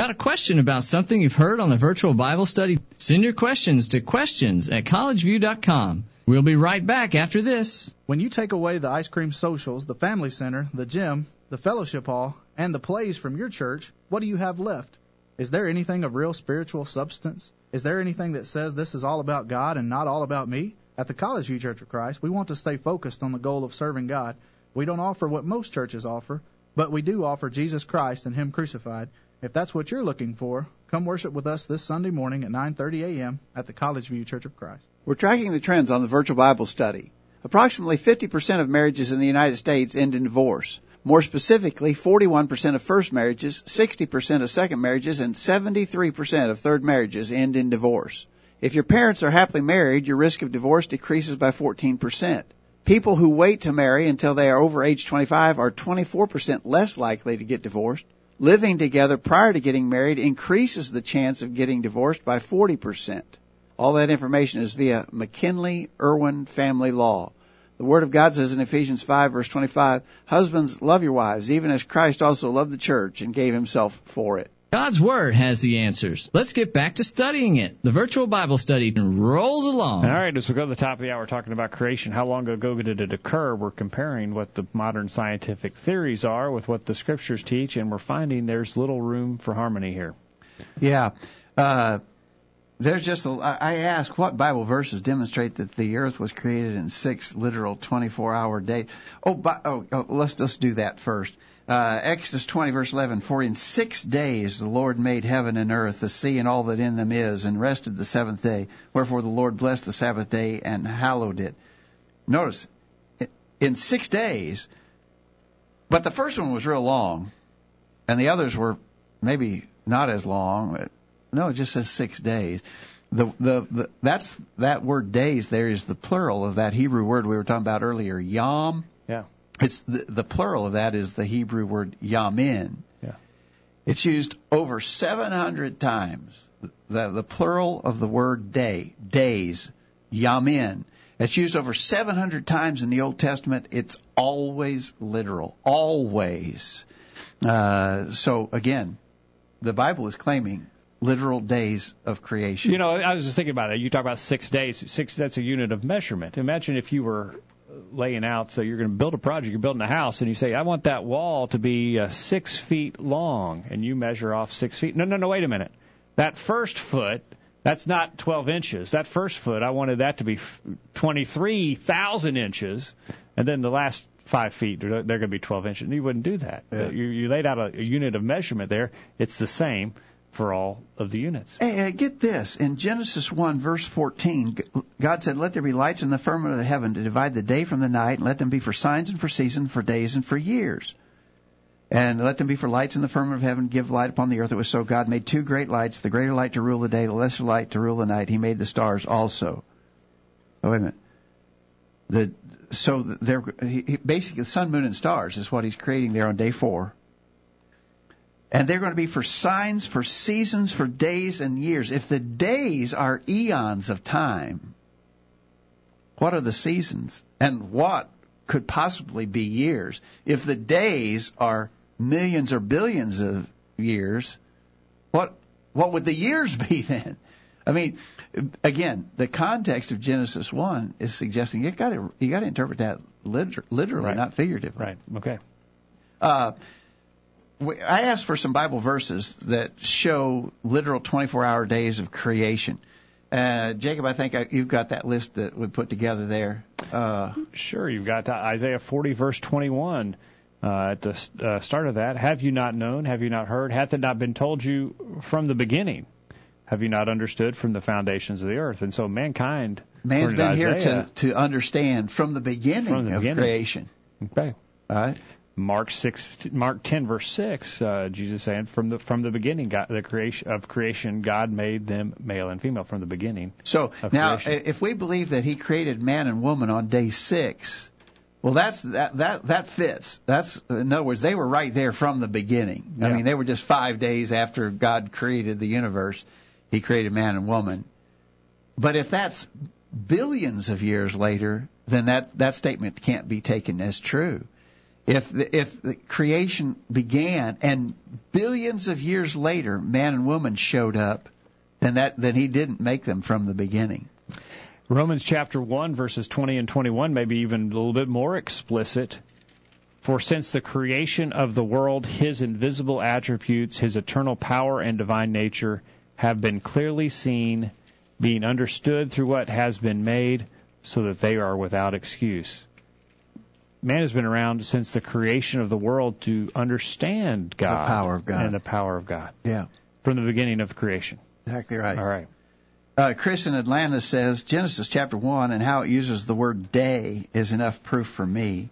Got a question about something you've heard on the virtual Bible study? Send your questions to questions at collegeview.com. We'll be right back after this. When you take away the ice cream socials, the family center, the gym, the fellowship hall, and the plays from your church, what do you have left? Is there anything of real spiritual substance? Is there anything that says this is all about God and not all about me? At the College View Church of Christ, we want to stay focused on the goal of serving God. We don't offer what most churches offer, but we do offer Jesus Christ and Him crucified. If that's what you're looking for, come worship with us this Sunday morning at 9:30 a.m. at the College View Church of Christ. We're tracking the trends on the virtual Bible study. Approximately 50% of marriages in the United States end in divorce. More specifically, 41% of first marriages, 60% of second marriages, and 73% of third marriages end in divorce. If your parents are happily married, your risk of divorce decreases by 14%. People who wait to marry until they are over age 25 are 24% less likely to get divorced. Living together prior to getting married increases the chance of getting divorced by 40%. All that information is via McKinley Irwin Family Law. The Word of God says in Ephesians 5 verse 25, Husbands, love your wives, even as Christ also loved the church and gave himself for it. God's Word has the answers. Let's get back to studying it. The virtual Bible study rolls along. All right, as we go to the top of the hour talking about creation, how long ago did it occur? We're comparing what the modern scientific theories are with what the scriptures teach, and we're finding there's little room for harmony here. Yeah. Uh, there's just a, I ask what Bible verses demonstrate that the earth was created in six literal 24 hour days. Oh, but, oh, oh, let's just do that first. Uh, Exodus 20 verse 11, for in six days the Lord made heaven and earth, the sea and all that in them is, and rested the seventh day. Wherefore the Lord blessed the Sabbath day and hallowed it. Notice, in six days, but the first one was real long, and the others were maybe not as long. No, it just says six days. The, the the that's that word days there is the plural of that Hebrew word we were talking about earlier, yom. Yeah. It's the the plural of that is the Hebrew word yamin. Yeah. It's used over 700 times. The the plural of the word day, days, yamin. It's used over 700 times in the Old Testament. It's always literal, always. Uh, so again, the Bible is claiming literal days of creation. You know, I was just thinking about it. You talk about six days. Six that's a unit of measurement. Imagine if you were laying out, so you're going to build a project, you're building a house, and you say, I want that wall to be uh, six feet long, and you measure off six feet. No, no, no, wait a minute. That first foot, that's not 12 inches. That first foot, I wanted that to be 23,000 inches, and then the last five feet. They're, going to be 12 inches. And You wouldn't do that. Yeah. You, you laid out a, a unit of measurement there. It's the same for all of the units. Hey, get this. In Genesis 1, verse 14, God said, Let there be lights in the firmament of the heaven to divide the day from the night, and let them be for signs and for seasons, for days and for years. And let them be for lights in the firmament of heaven, give light upon the earth. It was so God made two great lights, the greater light to rule the day, the lesser light to rule the night. He made the stars also. Oh, wait a minute. The, so he, basically, the sun, moon, and stars is what he's creating there on day four. And they're going to be for signs, for seasons, for days and years. If the days are eons of time, what are the seasons? And what could possibly be years? If the days are millions or billions of years, what what would the years be then? I mean, again, the context of Genesis one is suggesting you got to you got to interpret that liter- literally, Right. not figuratively. Right. Okay. Uh, I asked for some Bible verses that show literal 24-hour days of creation. Uh, Jacob, I think I, you've got that list that we put together there. Uh, Sure, you've got Isaiah 40, verse 21. Uh, at the uh, start of that, have you not known? Have you not heard? Hath it not been told you from the beginning? Have you not understood from the foundations of the earth? And so mankind, man's been here to, to understand from the beginning From the of beginning. creation. Okay. All right. Mark six, Mark ten, verse six. Uh, Jesus saying, "From the from the beginning, God, the creation of creation, God made them male and female from the beginning." So now, creation. if we believe that He created man and woman on day six, well, that's that that that fits. That's in other words, they were right there from the beginning. I Yeah. mean, they were just five days after God created the universe. He created man and woman. But if that's billions of years later, then that that statement can't be taken as true. If if the creation began and billions of years later, man and woman showed up, then that then he didn't make them from the beginning. Romans chapter 1, verses 20 and 21, maybe even a little bit more explicit. For since the creation of the world, his invisible attributes, his eternal power and divine nature have been clearly seen, being understood through what has been made, so that they are without excuse. Man has been around since the creation of the world to understand God, the power of God. and the power of God Yeah, from the beginning of creation. exactly right. All right. Uh, Chris in Atlanta says Genesis chapter one and how it uses the word day is enough proof for me.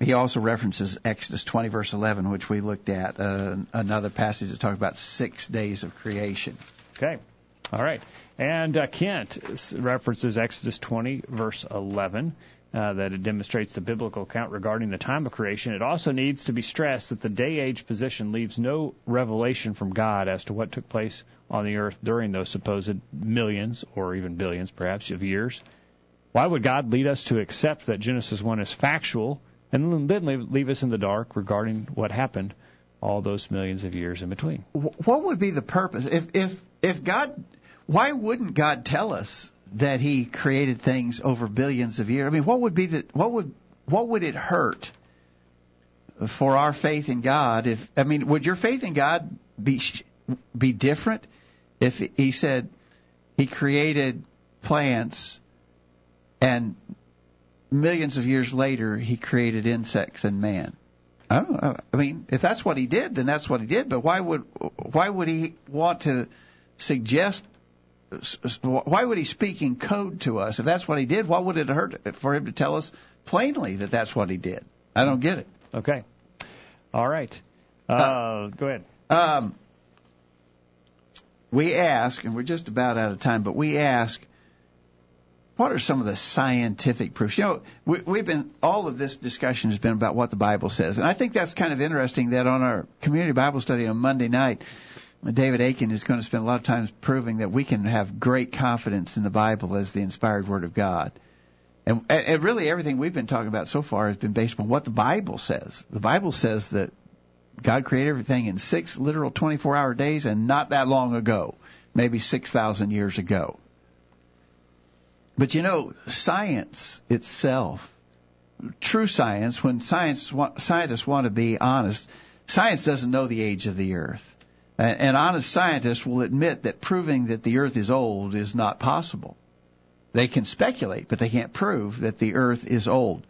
He also references Exodus 20 verse 11, which we looked at, uh, another passage that talks about six days of creation. Okay. All right. And uh, Kent references Exodus 20, verse 11, uh, that it demonstrates the biblical account regarding the time of creation. It also needs to be stressed that the day age position leaves no revelation from God as to what took place on the earth during those supposed millions or even billions, perhaps, of years. Why would God lead us to accept that Genesis 1 is factual and then leave, us in the dark regarding what happened all those millions of years in between? Wh- What would be the purpose if if if God? Why wouldn't God tell us that He created things over billions of years? I mean, what would be the what would what would it hurt for our faith in God? If I mean, would your faith in God be be different if He said He created plants and millions of years later He created insects and man? I don't. I mean, if that's what he did, then that's what he did. But why would why would he want to suggest? Why would he speak in code to us? If that's what he did, why would it hurt for him to tell us plainly that that's what he did? I don't get it. Okay. All right. Uh, go ahead. Um, we ask, and we're just about out of time, but we ask, what are some of the scientific proofs? You know, we, we've been all of this discussion has been about what the Bible says, and I think that's kind of interesting. That on our community Bible study on Monday night, David Aiken is going to spend a lot of time proving that we can have great confidence in the Bible as the inspired Word of God. And, and really, everything we've been talking about so far has been based on what the Bible says. The Bible says that God created everything in six literal 24 hour days and not that long ago, maybe 6,000 years ago. But you know, science itself, true science, when science scientists want to be honest, science doesn't know the age of the earth. And, honest scientists will admit that proving that the earth is old is not possible. They can speculate, but they can't prove that the earth is old.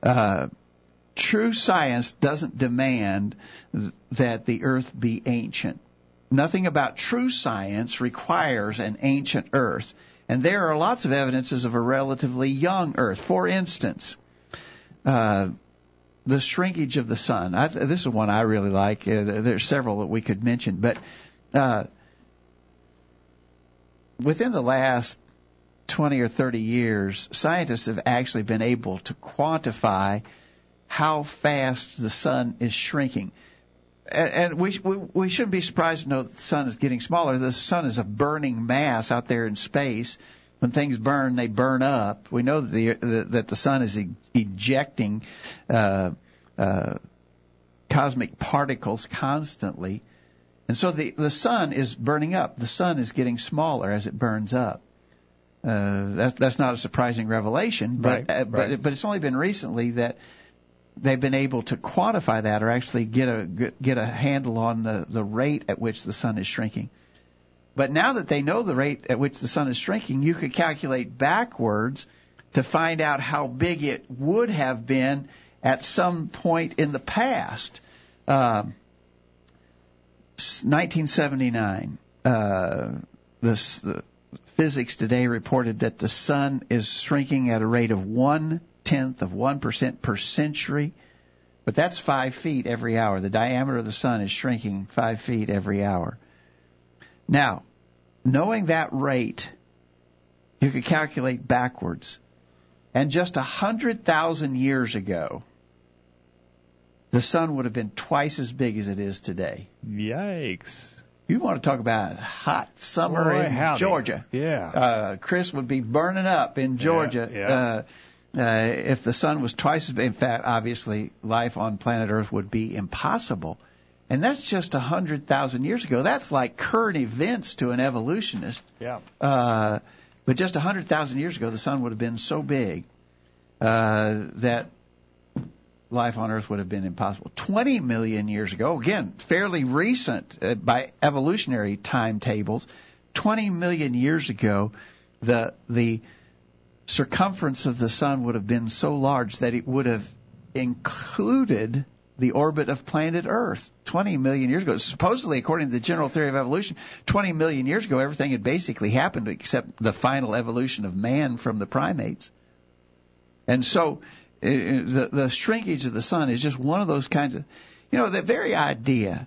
Uh, true science doesn't demand that the earth be ancient. Nothing about true science requires an ancient earth. And there are lots of evidences of a relatively young earth. For instance, uh, the shrinkage of the sun. I, this is one I really like. Uh, there's several that we could mention, but uh, within the last 20 or 30 years, scientists have actually been able to quantify how fast the sun is shrinking. And, we, we we shouldn't be surprised to know that the sun is getting smaller. The sun is a burning mass out there in space. When things burn, they burn up. We know that the, the that the sun is e- ejecting uh, uh, cosmic particles constantly, and so the the sun is burning up. The sun is getting smaller as it burns up. Uh, that's that's not a surprising revelation, but Right, uh, but right. but it's only been recently that they've been able to quantify that or actually get a get a handle on the the rate at which the sun is shrinking. But now that they know the rate at which the sun is shrinking, you could calculate backwards to find out how big it would have been at some point in the past. Um, 1979, uh, this, the Physics Today reported that the sun is shrinking at a rate of one tenth of one percent per century, but that's five feet every hour. The diameter of the sun is shrinking five feet every hour. Now, knowing that rate, you could calculate backwards. And just a hundred thousand years ago, the sun would have been twice as big as it is today. Yikes. You want to talk about hot summer Boy, in howdy. Georgia? Yeah. Uh, Chris would be burning up in Georgia. yeah. Uh, uh, if the sun was twice as big, in fact, obviously, life on planet Earth would be impossible. And that's just a hundred thousand years ago. That's like current events to an evolutionist. Yeah. Uh, but just a hundred thousand years ago, the sun would have been so big uh, that life on Earth would have been impossible. 20 million years ago, again, fairly recent uh, by evolutionary timetables, 20 million years ago, the the circumference of the sun would have been so large that it would have included the orbit of planet Earth 20 million years ago. Supposedly, according to the general theory of evolution, 20 million years ago, everything had basically happened except the final evolution of man from the primates. And so, uh, the, the shrinkage of the sun is just one of those kinds of, you know, the very idea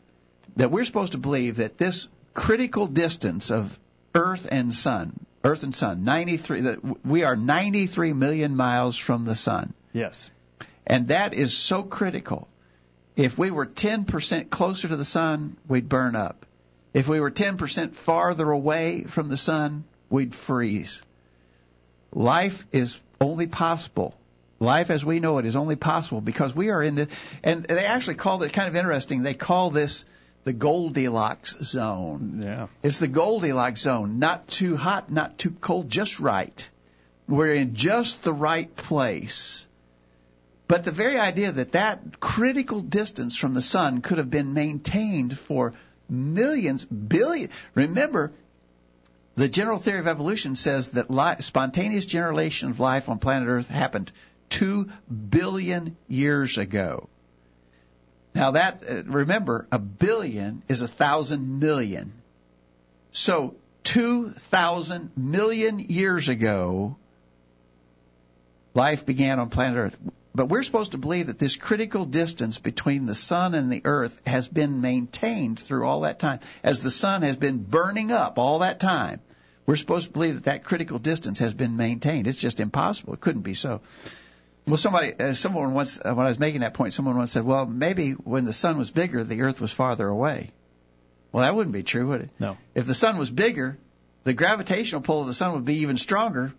that we're supposed to believe that this critical distance of Earth and Sun, Earth and Sun, 93, that we are 93 million miles from the Sun. Yes. And that is so critical. If we were 10% closer to the sun, we'd burn up. If we were 10% farther away from the sun, we'd freeze. Life is only possible. Life as we know it is only possible because we are in the, and they actually call it kind of interesting. They call this the Goldilocks zone. Yeah. It's the Goldilocks zone. Not too hot, not too cold, just right. We're in just the right place. But the very idea that that critical distance from the sun could have been maintained for millions, billion. Remember, the general theory of evolution says that li- spontaneous generation of life on planet Earth happened two billion years ago. Now that uh, remember, a billion is a thousand million. So two thousand million years ago, life began on planet Earth. But we're supposed to believe that this critical distance between the sun and the earth has been maintained through all that time. As the sun has been burning up all that time, we're supposed to believe that that critical distance has been maintained. It's just impossible. It couldn't be so. Well, somebody, uh, someone once, uh, when I was making that point, someone once said, well, maybe when the sun was bigger, the earth was farther away. Well, that wouldn't be true, would it? No. If the sun was bigger, the gravitational pull of the sun would be even stronger.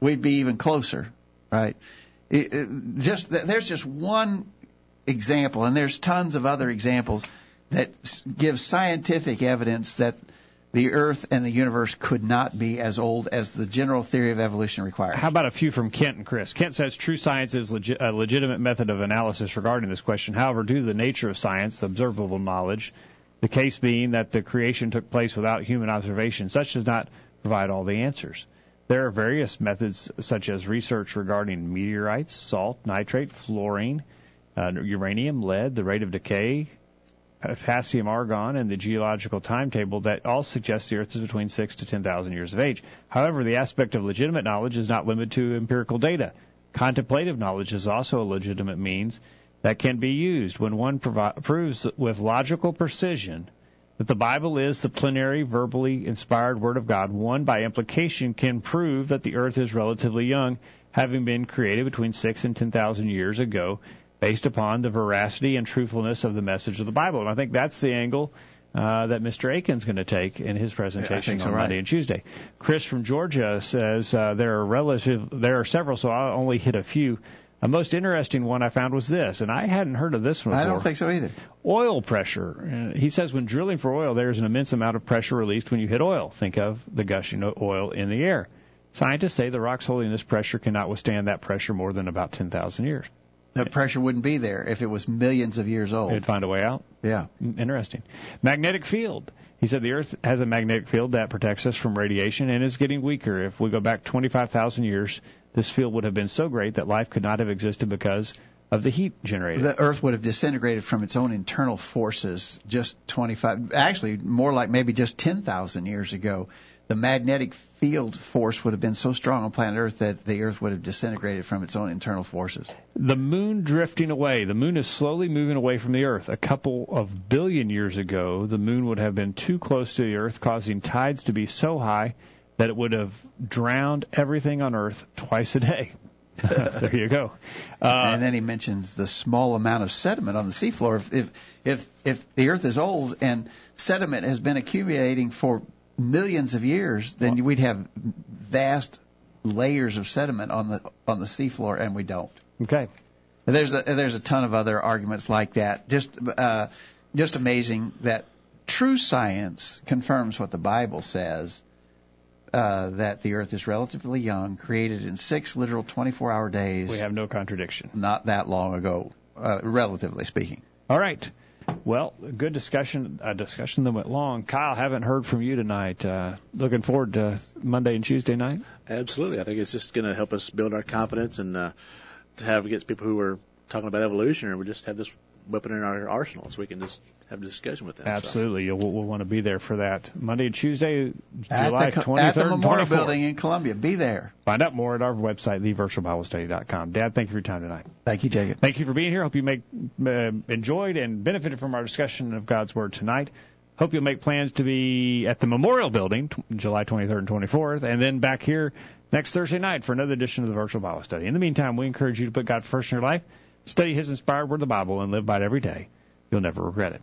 We'd be even closer, right? Just there's just one example, and there's tons of other examples that give scientific evidence that the Earth and the universe could not be as old as the general theory of evolution requires. How about a few from Kent and Chris? Kent says true science is legi- a legitimate method of analysis regarding this question. However, due to the nature of science, observable knowledge, the case being that the creation took place without human observation, such does not provide all the answers. There are various methods, such as research regarding meteorites, salt, nitrate, fluorine, uh, uranium, lead, the rate of decay, potassium, argon, and the geological timetable that all suggest the Earth is between six to ten thousand years of age. However, the aspect of legitimate knowledge is not limited to empirical data. Contemplative knowledge is also a legitimate means that can be used when one provi- proves with logical precision that the Bible is the plenary, verbally inspired Word of God. One, by implication, can prove that the earth is relatively young, having been created between six and ten thousand years ago, based upon the veracity and truthfulness of the message of the Bible. And I think that's the angle uh, that Mr. Akin's going to take in his presentation so, on right. Monday and Tuesday. Chris from Georgia says uh, there are relative, there are several, so I'll only hit a few. A most interesting one I found was this, and I hadn't heard of this one before. I don't think so either. Oil pressure. Uh, he says when drilling for oil, there's an immense amount of pressure released when you hit oil. Think of the gushing oil in the air. Scientists say the rocks holding this pressure cannot withstand that pressure more than about 10,000 years. The pressure wouldn't be there if it was millions of years old. They'd find a way out. Yeah. Interesting. Magnetic field. He said the Earth has a magnetic field that protects us from radiation and is getting weaker. If we go back 25,000 years, this field would have been so great that life could not have existed because of the heat generated. The Earth would have disintegrated from its own internal forces just 25, actually more like maybe just 10,000 years ago. The magnetic field force would have been so strong on planet Earth that the Earth would have disintegrated from its own internal forces. The moon drifting away. The moon is slowly moving away from the Earth. A couple of billion years ago, the moon would have been too close to the Earth, causing tides to be so high that it would have drowned everything on Earth twice a day. there you go. Uh, and then he mentions the small amount of sediment on the seafloor. If, if if if the Earth is old and sediment has been accumulating for millions of years, then we'd have vast layers of sediment on the on the seafloor, and we don't. Okay. There's a there's a ton of other arguments like that. Just uh, just amazing that true science confirms what the Bible says. Uh, that the Earth is relatively young, created in six literal 24-hour days. We have no contradiction. Not that long ago, uh, relatively speaking. All right. Well, good discussion. A discussion that went long. Kyle, haven't heard from you tonight. Uh, looking forward to Monday and Tuesday night. Absolutely, I think it's just going to help us build our confidence and uh, to have against people who are talking about evolution, or we just have this weapon in our arsenal, so we can just have a discussion with them. Absolutely, you'll we'll want to be there for that Monday and Tuesday, At July the, 23rd at the Memorial Building in Columbia. Be there. Find out more at our website, thevirtualbiblestudy.com. Dad, thank you for your time tonight. Thank you, Jacob. Thank you for being here. Hope you make uh, enjoyed and benefited from our discussion of God's Word tonight. Hope you'll make plans to be at the Memorial Building, t- July 23rd and 24th, and then back here next Thursday night for another edition of the Virtual Bible Study. In the meantime, we encourage you to put God first in your life, study His inspired Word, the Bible, and live by it every day. You'll never regret it.